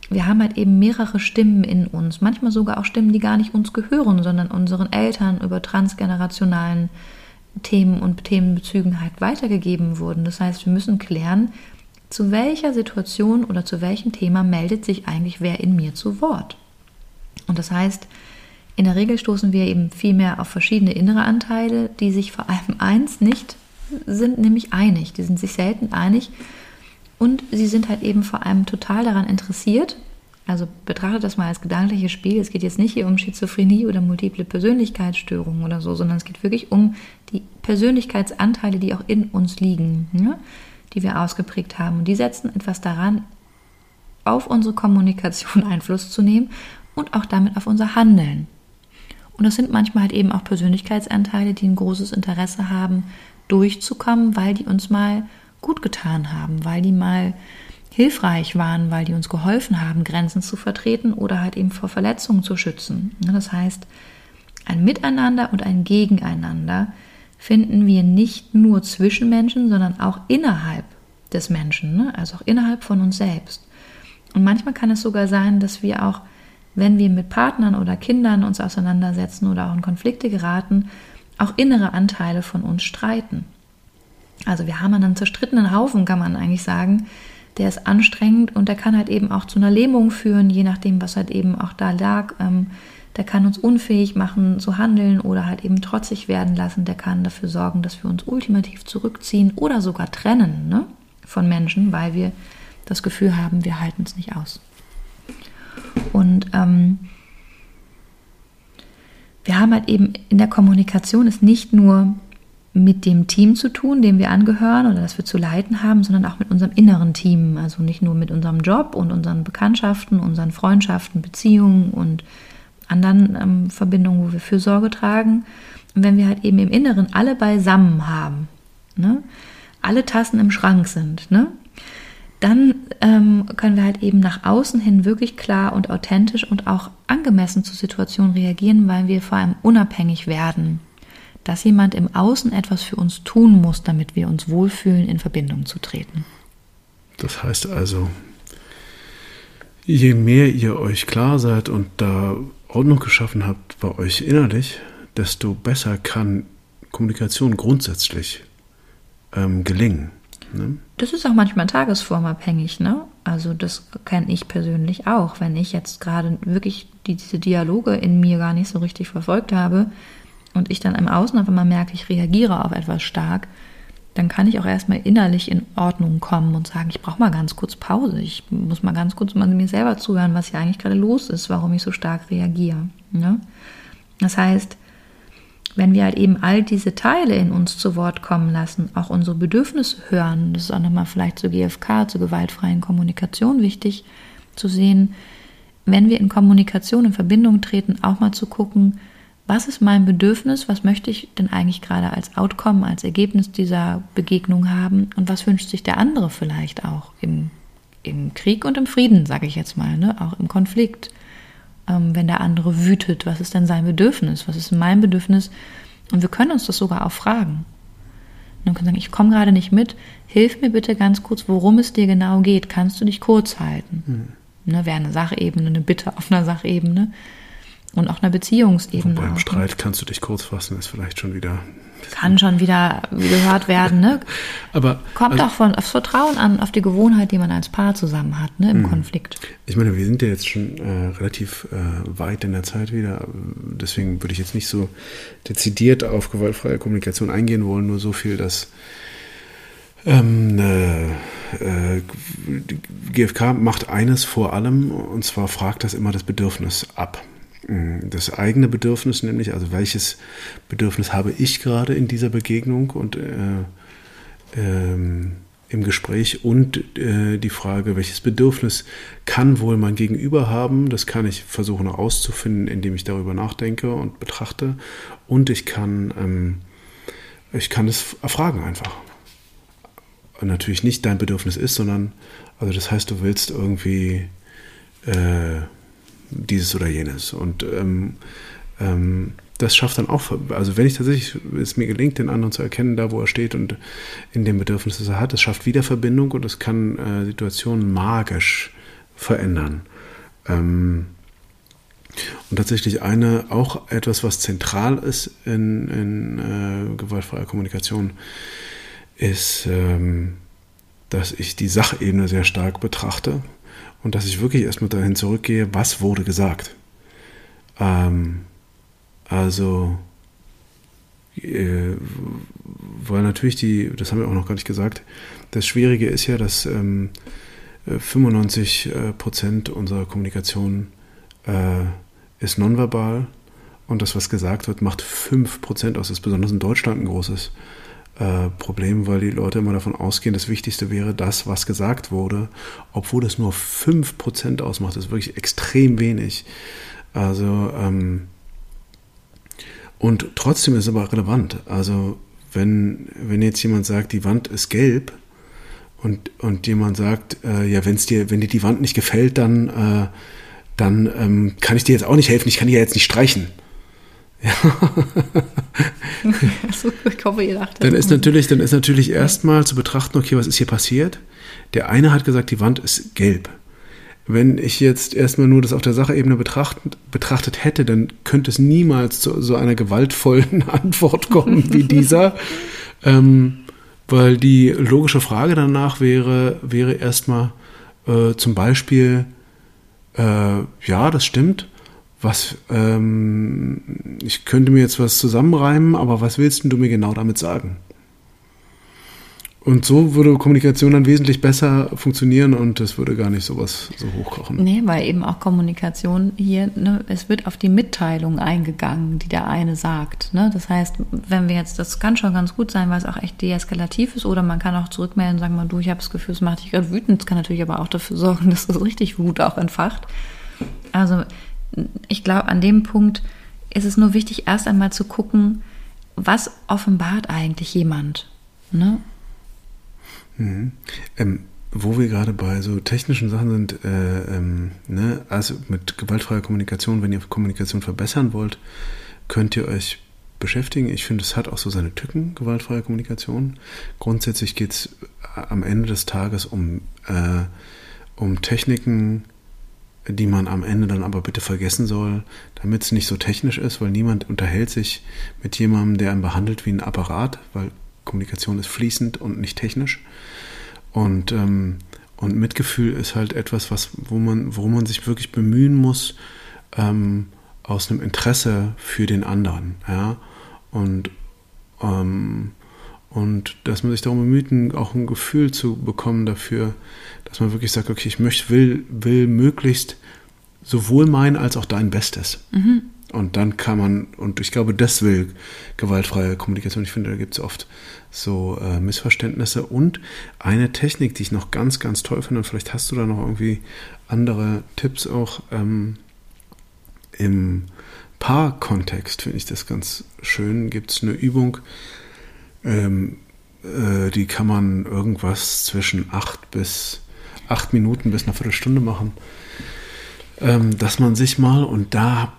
Wir haben halt eben mehrere Stimmen in uns, manchmal sogar auch Stimmen, die gar nicht uns gehören, sondern unseren Eltern über transgenerationalen Themen und Themenbezügen halt weitergegeben wurden. Das heißt, wir müssen klären, zu welcher Situation oder zu welchem Thema meldet sich eigentlich wer in mir zu Wort. Und das heißt, in der Regel stoßen wir eben viel mehr auf verschiedene innere Anteile, die sich vor allem eins nicht sind, nämlich einig. Die sind sich selten einig und sie sind halt eben vor allem total daran interessiert. Also betrachtet das mal als gedankliches Spiel. Es geht jetzt nicht hier um Schizophrenie oder multiple Persönlichkeitsstörungen oder so, sondern es geht wirklich um die Persönlichkeitsanteile, die auch in uns liegen, ja, die wir ausgeprägt haben. Und die setzen etwas daran, auf unsere Kommunikation (laughs) Einfluss zu nehmen und auch damit auf unser Handeln. Und das sind manchmal halt eben auch Persönlichkeitsanteile, die ein großes Interesse haben, durchzukommen, weil die uns mal gut getan haben, weil die mal hilfreich waren, weil die uns geholfen haben, Grenzen zu vertreten oder halt eben vor Verletzungen zu schützen. Das heißt, ein Miteinander und ein Gegeneinander finden wir nicht nur zwischen Menschen, sondern auch innerhalb des Menschen, ne? also auch innerhalb von uns selbst. Und manchmal kann es sogar sein, dass wir auch, wenn wir mit Partnern oder Kindern uns auseinandersetzen oder auch in Konflikte geraten, auch innere Anteile von uns streiten. Also wir haben einen zerstrittenen Haufen, kann man eigentlich sagen, der ist anstrengend und der kann halt eben auch zu einer Lähmung führen, je nachdem, was halt eben auch da lag. Ähm, der kann uns unfähig machen zu handeln oder halt eben trotzig werden lassen. Der kann dafür sorgen, dass wir uns ultimativ zurückziehen oder sogar trennen ne, von Menschen, weil wir das Gefühl haben, wir halten es nicht aus. Und ähm, wir haben halt eben in der Kommunikation es nicht nur mit dem Team zu tun, dem wir angehören oder das wir zu leiten haben, sondern auch mit unserem inneren Team. Also nicht nur mit unserem Job und unseren Bekanntschaften, unseren Freundschaften, Beziehungen und anderen ähm, Verbindungen, wo wir Fürsorge tragen. Und wenn wir halt eben im Inneren alle beisammen haben, ne, alle Tassen im Schrank sind, ne, dann ähm, können wir halt eben nach außen hin wirklich klar und authentisch und auch angemessen zur Situation reagieren, weil wir vor allem unabhängig werden dass jemand im Außen etwas für uns tun muss, damit wir uns wohlfühlen, in Verbindung zu treten. Das heißt also, je mehr ihr euch klar seid und da Ordnung geschaffen habt bei euch innerlich, desto besser kann Kommunikation grundsätzlich ähm, gelingen. Ne? Das ist auch manchmal tagesformabhängig, ne? Also das kenne ich persönlich auch. Wenn ich jetzt gerade wirklich die, diese Dialoge in mir gar nicht so richtig verfolgt habe, und ich dann im Außen auf einmal merke, ich reagiere auf etwas stark, dann kann ich auch erstmal innerlich in Ordnung kommen und sagen, ich brauche mal ganz kurz Pause. Ich muss mal ganz kurz mal mir selber zuhören, was hier eigentlich gerade los ist, warum ich so stark reagiere. Ja? Das heißt, wenn wir halt eben all diese Teile in uns zu Wort kommen lassen, auch unsere Bedürfnisse hören, das ist auch nochmal vielleicht zur GFK, zur gewaltfreien Kommunikation wichtig zu sehen, wenn wir in Kommunikation in Verbindung treten, auch mal zu gucken, was ist mein Bedürfnis, was möchte ich denn eigentlich gerade als Outcome, als Ergebnis dieser Begegnung haben und was wünscht sich der andere vielleicht auch im, im Krieg und im Frieden, sage ich jetzt mal, ne? auch im Konflikt. Ähm, wenn der andere wütet, was ist denn sein Bedürfnis, was ist mein Bedürfnis? Und wir können uns das sogar auch fragen. Und dann können sagen, ich komme gerade nicht mit, hilf mir bitte ganz kurz, worum es dir genau geht. Kannst du dich kurz halten? Mhm. Ne, Wäre eine Sachebene, eine Bitte auf einer Sachebene und auch einer Beziehungsebene. Beim? Streit kannst du dich kurz fassen, ist vielleicht schon wieder. Kann schon wieder gehört werden, ne? (laughs) Aber kommt also, auch von aufs Vertrauen an, auf die Gewohnheit, die man als Paar zusammen hat, ne, im Mhm. Konflikt. Ich meine, wir sind ja jetzt schon äh, relativ äh, weit in der Zeit wieder. Deswegen würde ich jetzt nicht so dezidiert auf gewaltfreie Kommunikation eingehen wollen. Nur so viel, dass ähm, äh, äh, die GfK macht eines vor allem, und zwar fragt das immer das Bedürfnis ab. Mm, Das eigene Bedürfnis, nämlich, also welches Bedürfnis habe ich gerade in dieser Begegnung und äh, ähm, im Gespräch und äh, die Frage, welches Bedürfnis kann wohl mein Gegenüber haben, das kann ich versuchen herauszufinden, indem ich darüber nachdenke und betrachte und ich kann, ähm, ich kann es erfragen einfach. Natürlich nicht dein Bedürfnis ist, sondern, also das heißt, du willst irgendwie äh, dieses oder jenes. Und ähm, ähm, das schafft dann auch, also wenn ich tatsächlich, es mir gelingt, den anderen zu erkennen, da wo er steht und in dem Bedürfnis, das er hat, das schafft Wiederverbindung und es kann äh, Situationen magisch verändern. Ähm, und tatsächlich eine, auch etwas, was zentral ist in, in äh, gewaltfreier Kommunikation, ist, ähm, dass ich die Sachebene sehr stark betrachte und dass ich wirklich erstmal dahin zurückgehe, was wurde gesagt. Ähm, also, äh, weil natürlich die, das haben wir auch noch gar nicht gesagt, das Schwierige ist ja, dass ähm, 95 äh, Prozent unserer Kommunikation äh, ist nonverbal und das, was gesagt wird, macht 5 Prozent aus. Das ist besonders in Deutschland ein großes äh, Problem, weil die Leute immer davon ausgehen, das Wichtigste wäre das, was gesagt wurde, obwohl es nur 5 Prozent ausmacht. Das ist wirklich extrem wenig. Also, ähm, und trotzdem ist es aber relevant. Also, wenn, wenn jetzt jemand sagt, die Wand ist gelb und, und jemand sagt, äh, ja, wenn's dir, wenn dir die Wand nicht gefällt, dann, äh, dann ähm, kann ich dir jetzt auch nicht helfen, ich kann ja jetzt nicht streichen. Also, ich hoffe, ihr lacht. dann ist natürlich, dann ist natürlich erstmal zu betrachten, okay, was ist hier passiert? Der eine hat gesagt, die Wand ist gelb. Wenn ich jetzt erstmal nur das auf der Sachebene betrachtet, betrachtet hätte, dann könnte es niemals zu so einer gewaltvollen (laughs) Antwort kommen wie (laughs) dieser. ähm, weil die logische Frage danach wäre, wäre erstmal äh, zum Beispiel, äh, ja, das stimmt. Was, ähm, ich könnte mir jetzt was zusammenreimen, aber was willst du mir genau damit sagen? Und so würde Kommunikation dann wesentlich besser funktionieren und es würde gar nicht sowas so hochkochen. Nee, weil eben auch Kommunikation hier, ne, es wird auf die Mitteilung eingegangen, die der eine sagt. Ne? Das heißt, wenn wir jetzt, das kann schon ganz gut sein, weil es auch echt deeskalativ ist, oder man kann auch zurückmelden und sagen, mal, du, ich habe das Gefühl, es macht dich gerade wütend. Es kann natürlich aber auch dafür sorgen, (laughs) dass das richtig Wut auch entfacht. Also ich glaube, an dem Punkt ist es nur wichtig, erst einmal zu gucken, was offenbart eigentlich jemand. Ne? Mhm. Ähm, wo wir gerade bei so technischen Sachen sind, äh, ähm, ne, also mit gewaltfreier Kommunikation, wenn ihr Kommunikation verbessern wollt, könnt ihr euch beschäftigen. Ich finde, es hat auch so seine Tücken, gewaltfreie Kommunikation. Grundsätzlich geht es am Ende des Tages um, äh, um Techniken, die man am Ende dann aber bitte vergessen soll, damit es nicht so technisch ist, weil niemand unterhält sich mit jemandem, der einen behandelt wie ein Apparat, weil Kommunikation ist fließend und nicht technisch. Und, ähm, und Mitgefühl ist halt etwas, was, wo man, worum man sich wirklich bemühen muss, ähm, aus einem Interesse für den anderen. Ja? Und, ähm, und dass man sich darum bemüht, auch ein Gefühl zu bekommen dafür, dass man wirklich sagt, okay, ich möchte, will, will möglichst sowohl mein als auch dein Bestes. Mhm. Und dann kann man, und ich glaube, das will gewaltfreie Kommunikation. Ich finde, da gibt es oft so äh, Missverständnisse. Und eine Technik, die ich noch ganz, ganz toll finde, und vielleicht hast du da noch irgendwie andere Tipps auch ähm, im Paarkontext finde ich das ganz schön. Gibt es eine Übung, ähm, äh, die kann man irgendwas zwischen acht bis acht Minuten bis eine Viertelstunde machen, ähm, dass man sich mal und da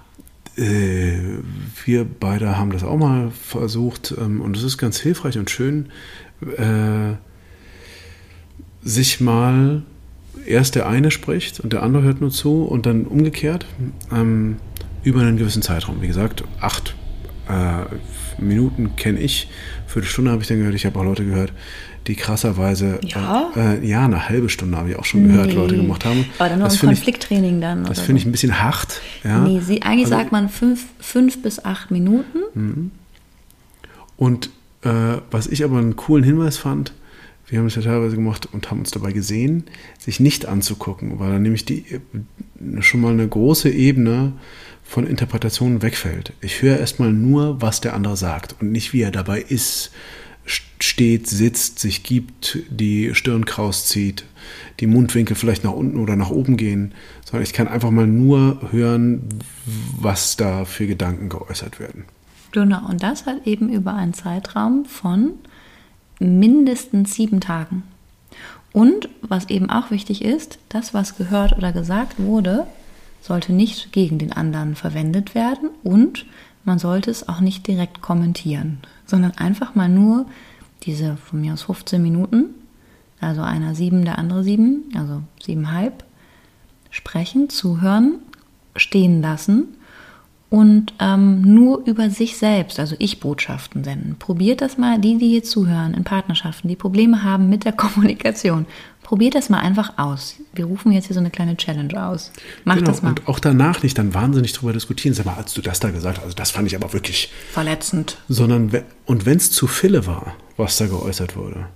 äh, wir beide haben das auch mal versucht ähm, und es ist ganz hilfreich und schön, äh, sich mal erst der eine spricht und der andere hört nur zu und dann umgekehrt ähm, über einen gewissen Zeitraum. Wie gesagt, acht äh, Minuten kenne ich, Viertelstunde habe ich dann gehört, ich habe auch Leute gehört, die krasserweise ja, äh, äh, ja eine halbe Stunde habe ich auch schon gehört, nee. Leute gemacht haben. Aber dann nur das ein Konflikttraining dann. Das finde so. ich ein bisschen hart. Ja. Nee, sie, eigentlich also, sagt man fünf, fünf bis acht Minuten. Mhm. Und äh, was ich aber einen coolen Hinweis fand, wir haben es ja teilweise gemacht und haben uns dabei gesehen, sich nicht anzugucken, weil dann nämlich die schon mal eine große Ebene von Interpretationen wegfällt. Ich höre erstmal nur, was der andere sagt und nicht, wie er dabei ist, steht, sitzt, sich gibt, die Stirn kraus zieht, die Mundwinkel vielleicht nach unten oder nach oben gehen, sondern ich kann einfach mal nur hören, was da für Gedanken geäußert werden. Genau, und das halt eben über einen Zeitraum von mindestens sieben Tagen. Und was eben auch wichtig ist, das, was gehört oder gesagt wurde, sollte nicht gegen den anderen verwendet werden und man sollte es auch nicht direkt kommentieren, sondern einfach mal nur diese von mir aus 15 Minuten, also einer sieben, der andere sieben, also siebenhalb, sprechen, zuhören, stehen lassen und ähm, nur über sich selbst, also Ich-Botschaften senden. Probiert das mal, die, die hier zuhören, in Partnerschaften, die Probleme haben mit der (laughs) Kommunikation. Probiert das mal einfach aus. Wir rufen jetzt hier so eine kleine Challenge aus. Macht genau, das mal. Und auch danach nicht dann wahnsinnig drüber diskutieren. Sag mal, als du das da gesagt hast, also das fand ich aber wirklich verletzend. Sondern, und wenn es zu viele war, was da geäußert wurde,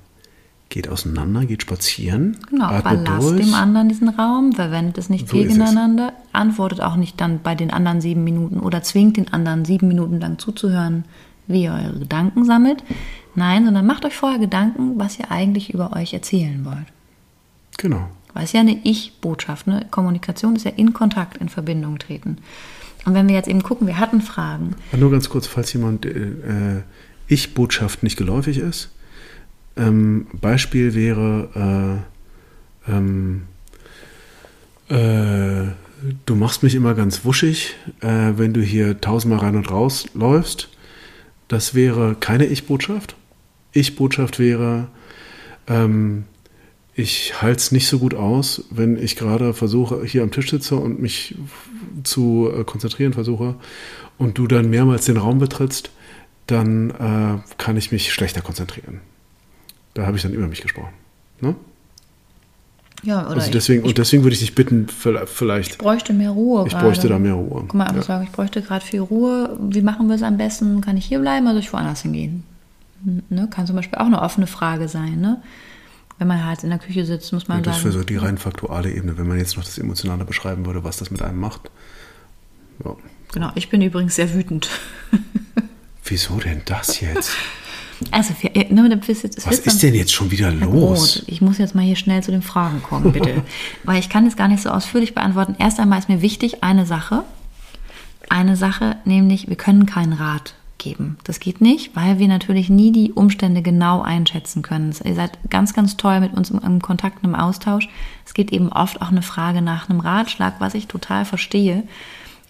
geht auseinander, geht spazieren. Genau, überlasst dem anderen diesen Raum, verwendet es nicht so gegeneinander, antwortet auch nicht dann bei den anderen sieben Minuten oder zwingt den anderen sieben Minuten lang zuzuhören, wie ihr eure Gedanken sammelt. Nein, sondern macht euch vorher Gedanken, was ihr eigentlich über euch erzählen wollt. Genau. Weil es ja eine Ich-Botschaft, ne? Kommunikation ist ja in Kontakt, in Verbindung treten. Und wenn wir jetzt eben gucken, wir hatten Fragen. Nur ganz kurz, falls jemand äh, äh Ich-Botschaft nicht geläufig ist, ähm, Beispiel wäre, äh, ähm, äh, du machst mich immer ganz wuschig, äh, wenn du hier tausendmal rein und raus läufst. Das wäre keine Ich-Botschaft. Ich-Botschaft wäre, ähm, ich halte es nicht so gut aus, wenn ich gerade versuche, hier am Tisch sitze und mich zu äh, konzentrieren versuche und du dann mehrmals den Raum betrittst, dann äh, kann ich mich schlechter konzentrieren. Da habe ich dann über mich gesprochen. Ne? Ja, oder also deswegen, ich, und deswegen würde ich dich bitten, vielleicht. Ich bräuchte mehr Ruhe. Ich grade. bräuchte da mehr Ruhe. Guck mal, ja. sagen, ich bräuchte gerade viel Ruhe. Wie machen wir es am besten? Kann ich hier bleiben oder soll ich woanders hingehen? Ne? Kann zum Beispiel auch eine offene Frage sein. Ne? Wenn man halt in der Küche sitzt, muss man ja, das sagen. Das wäre so die rein faktuale Ebene. Wenn man jetzt noch das Emotionale beschreiben würde, was das mit einem macht. Ja. Genau, ich bin übrigens sehr wütend. (laughs) Wieso denn das jetzt? (laughs) Also, für, ne, das jetzt, Was ist denn jetzt schon wieder los? Ich muss jetzt mal hier schnell zu den Fragen kommen, bitte. (laughs) Weil ich kann das gar nicht so ausführlich beantworten. Erst einmal ist mir wichtig eine Sache. Eine Sache, nämlich wir können keinen Rat geben. Das geht nicht, weil wir natürlich nie die Umstände genau einschätzen können. Ihr seid ganz, ganz toll mit uns im, Kontakt, im Austausch. Es geht eben oft auch eine Frage nach einem Ratschlag, was ich total verstehe,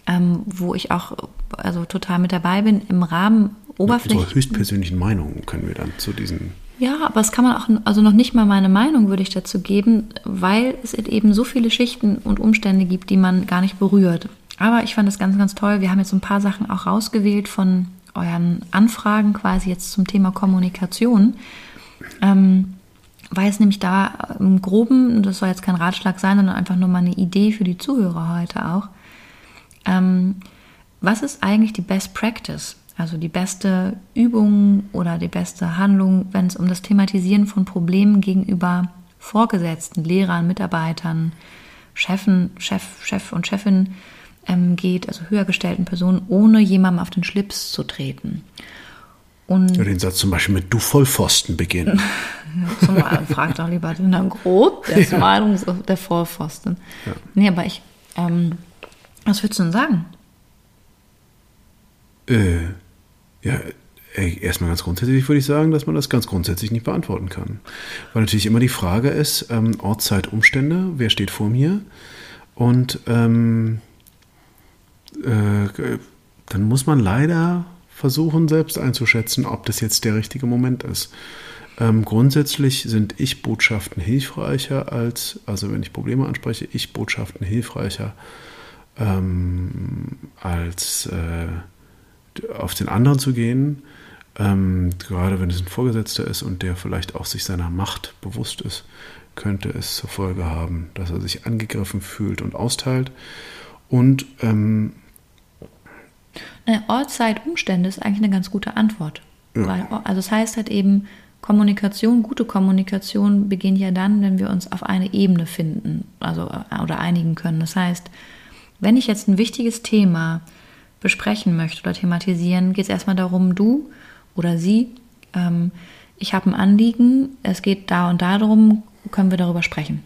ähm, wo ich auch also total mit dabei bin im Rahmen oberflächlich. Unsere höchstpersönlichen Meinungen können wir dann zu diesen. Ja, aber es kann man auch, also noch nicht mal meine Meinung würde ich dazu geben, weil es eben so viele Schichten und Umstände gibt, die man gar nicht berührt. Aber ich fand es ganz, ganz toll. Wir haben jetzt ein paar Sachen auch rausgewählt von euren Anfragen quasi jetzt zum Thema Kommunikation. Ähm, weil es nämlich da im Groben, das soll jetzt kein Ratschlag sein, sondern einfach nur mal eine Idee für die Zuhörer heute auch. Ähm, was ist eigentlich die Best Practice? Also die beste Übung oder die beste Handlung, wenn es um das Thematisieren von Problemen gegenüber Vorgesetzten, Lehrern, Mitarbeitern, Chefen, Chef, Chef und Chefin ähm, geht, also höher gestellten Personen, ohne jemandem auf den Schlips zu treten. Und ja, den Satz zum Beispiel mit Du Vollpfosten beginnen. (laughs) Fragt doch lieber den Herrn Groth, der ist (laughs) ja. Meinung, der Vollpfosten. Ja. Nee, aber ich, ähm, was würdest du denn sagen? Äh, ja, ey, erstmal ganz grundsätzlich würde ich sagen, dass man das ganz grundsätzlich nicht beantworten kann. Weil natürlich immer die Frage ist, ähm, Ort, Zeit, Umstände, wer steht vor mir? Und ähm, äh, dann muss man leider versuchen, selbst einzuschätzen, ob das jetzt der richtige Moment ist. Ähm, grundsätzlich sind Ich-Botschaften hilfreicher als, also wenn ich Probleme anspreche, Ich-Botschaften hilfreicher ähm, als äh, auf den anderen zu gehen. Ähm, gerade wenn es ein Vorgesetzter ist und der vielleicht auch sich seiner Macht bewusst ist, könnte es zur Folge haben, dass er sich angegriffen fühlt und austeilt. Und ähm, Ort, Zeit, Umstände ist eigentlich eine ganz gute Antwort. Ja. Weil, also es das heißt halt eben, Kommunikation, gute Kommunikation beginnt ja dann, wenn wir uns auf eine Ebene finden, also oder einigen können. Das heißt, wenn ich jetzt ein wichtiges Thema besprechen möchte oder thematisieren, geht es erstmal darum, du oder sie, ähm, ich habe ein Anliegen, es geht da und da darum, können wir darüber sprechen.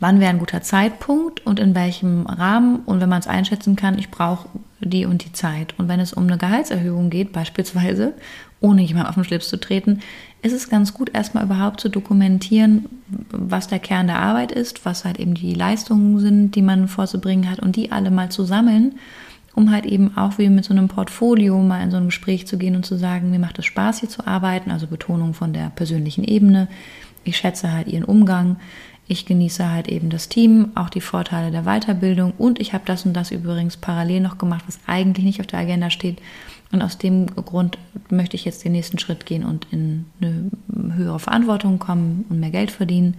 Wann wäre ein guter Zeitpunkt und in welchem Rahmen und wenn man es einschätzen kann, ich brauche die und die Zeit. Und wenn es um eine Gehaltserhöhung geht, beispielsweise, ohne jemand auf den Schlips zu treten, ist es ganz gut, erstmal überhaupt zu dokumentieren, was der Kern der Arbeit ist, was halt eben die Leistungen sind, die man vorzubringen hat und die alle mal zu sammeln, um halt eben auch wie mit so einem Portfolio mal in so ein Gespräch zu gehen und zu sagen, mir macht es Spaß hier zu arbeiten, also Betonung von der persönlichen Ebene. Ich schätze halt ihren Umgang. Ich genieße halt eben das Team, auch die Vorteile der Weiterbildung und ich habe das und das übrigens parallel noch gemacht, was eigentlich nicht auf der Agenda steht. Und aus dem Grund möchte ich jetzt den nächsten Schritt gehen und in eine höhere Verantwortung kommen und mehr Geld verdienen.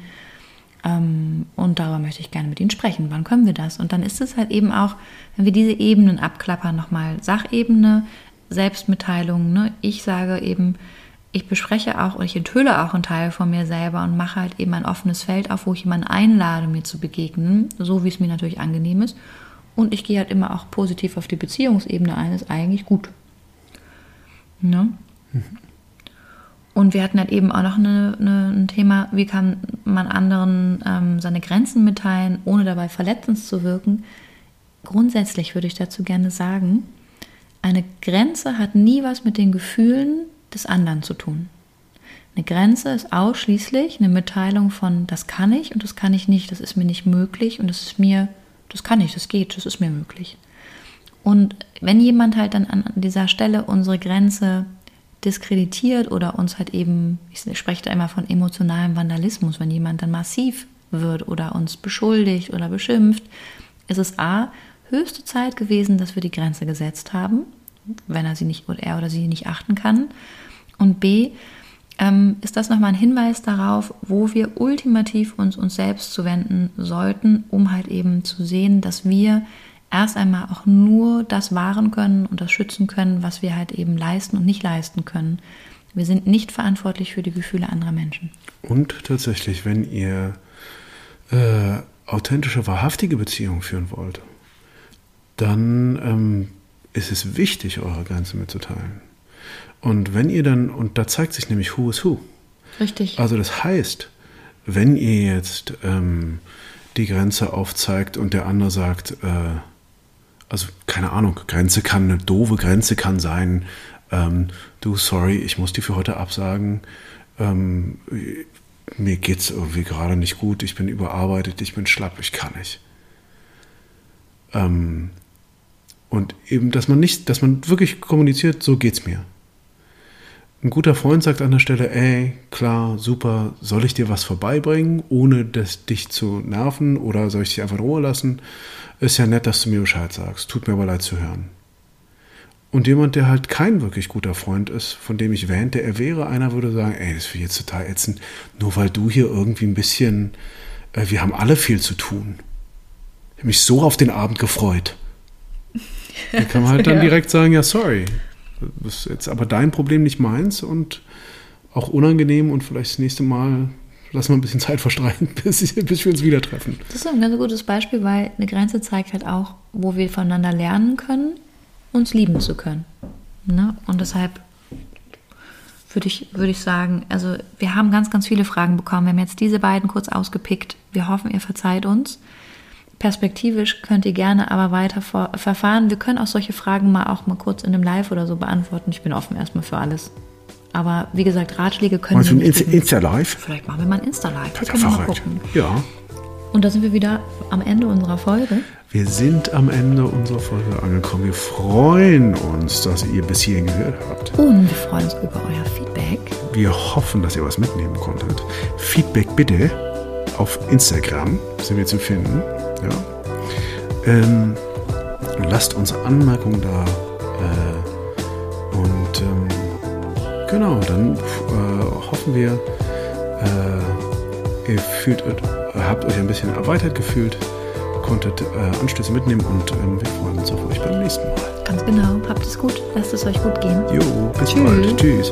Ähm, und darüber möchte ich gerne mit Ihnen sprechen. Wann können wir das? Und dann ist es halt eben auch, wenn wir diese Ebenen abklappern, nochmal Sachebene, Selbstmitteilung. Ne? Ich sage eben, ich bespreche auch und ich enthülle auch einen Teil von mir selber und mache halt eben ein offenes Feld auf, wo ich jemanden einlade, mir zu begegnen, so wie es mir natürlich angenehm ist. Und ich gehe halt immer auch positiv auf die Beziehungsebene ein, ist eigentlich gut. Ne? Mhm. Und wir hatten halt eben auch noch eine, eine, ein Thema, wie kann man anderen ähm, seine Grenzen mitteilen, ohne dabei verletzend zu wirken. Grundsätzlich würde ich dazu gerne sagen, eine Grenze hat nie was mit den Gefühlen des anderen zu tun. Eine Grenze ist ausschließlich eine Mitteilung von, das kann ich und das kann ich nicht, das ist mir nicht möglich und das ist mir, das kann ich, das geht, das ist mir möglich. Und wenn jemand halt dann an dieser Stelle unsere Grenze diskreditiert oder uns halt eben, ich spreche da immer von emotionalem Vandalismus, wenn jemand dann massiv wird oder uns beschuldigt oder beschimpft, ist es A, höchste Zeit gewesen, dass wir die Grenze gesetzt haben, wenn er sie nicht oder er oder sie nicht achten kann. Und B, ähm, ist das nochmal ein Hinweis darauf, wo wir ultimativ uns uns selbst zuwenden sollten, um halt eben zu sehen, dass wir erst einmal auch nur das wahren können und das schützen können, was wir halt eben leisten und nicht leisten können. Wir sind nicht verantwortlich für die Gefühle anderer Menschen. Und tatsächlich, wenn ihr äh, authentische, wahrhaftige Beziehungen führen wollt, dann ähm, ist es wichtig, eure Grenzen mitzuteilen. Und wenn ihr dann, und da zeigt sich nämlich Who is Who. Richtig. Also das heißt, wenn ihr jetzt ähm, die Grenze aufzeigt und der andere sagt, äh, also keine Ahnung, Grenze kann eine doofe Grenze kann sein, ähm, du, sorry, ich muss die für heute absagen, ähm, mir geht's irgendwie gerade nicht gut, ich bin überarbeitet, ich bin schlapp, ich kann nicht. Ähm, und eben, dass man nicht, dass man wirklich kommuniziert, so geht's mir. Ein guter Freund sagt an der Stelle, ey, klar, super, soll ich dir was vorbeibringen, ohne das, dich zu nerven oder soll ich dich einfach in Ruhe lassen? Ist ja nett, dass du mir Bescheid sagst, tut mir aber leid zu hören. Und jemand, der halt kein wirklich guter Freund ist, von dem ich wähnte, er wäre einer, würde sagen, ey, das finde ich jetzt total ätzend, nur weil du hier irgendwie ein bisschen, äh, wir haben alle viel zu tun. Ich habe mich so auf den Abend gefreut. Da kann man halt dann (laughs) direkt sagen, ja, sorry, das ist jetzt aber dein Problem, nicht meins und auch unangenehm und vielleicht das nächste Mal lassen wir ein bisschen Zeit verstreichen, (laughs) bis, bis wir uns wieder treffen. Das ist ein ganz gutes Beispiel, weil eine Grenze zeigt halt auch, wo wir voneinander lernen können, uns lieben zu können. Ne? Und deshalb würde ich, würde ich sagen, also wir haben ganz, ganz viele Fragen bekommen. Wir haben jetzt diese beiden kurz ausgepickt. Wir hoffen, ihr verzeiht uns. Perspektivisch könnt ihr gerne aber weiter vor, verfahren. Wir können auch solche Fragen mal auch mal kurz in einem Live oder so beantworten. Ich bin offen erstmal für alles. Aber wie gesagt, Ratschläge können Meinst wir ein nicht. Insta-Live? Vielleicht machen wir mal ein Insta-Live. Das Ja, können wir mal gucken. Ja. Und da sind wir wieder am Ende unserer Folge. Wir sind am Ende unserer Folge angekommen. Wir freuen uns, dass ihr bis hierhin gehört habt. Und wir freuen uns über euer Feedback. Wir hoffen, dass ihr was mitnehmen konntet. Feedback bitte auf Instagram sind wir zu finden. Ja. Ähm, lasst uns Anmerkungen da. Äh, und ähm, genau, dann äh, hoffen wir, äh, ihr fühlt, habt euch ein bisschen erweitert gefühlt, konntet äh, Anstöße mitnehmen und ähm, wir freuen uns auf euch beim nächsten Mal. Ganz genau. Habt es gut. Lasst es euch gut gehen. Jo, bis Tschüss. bald. Tschüss.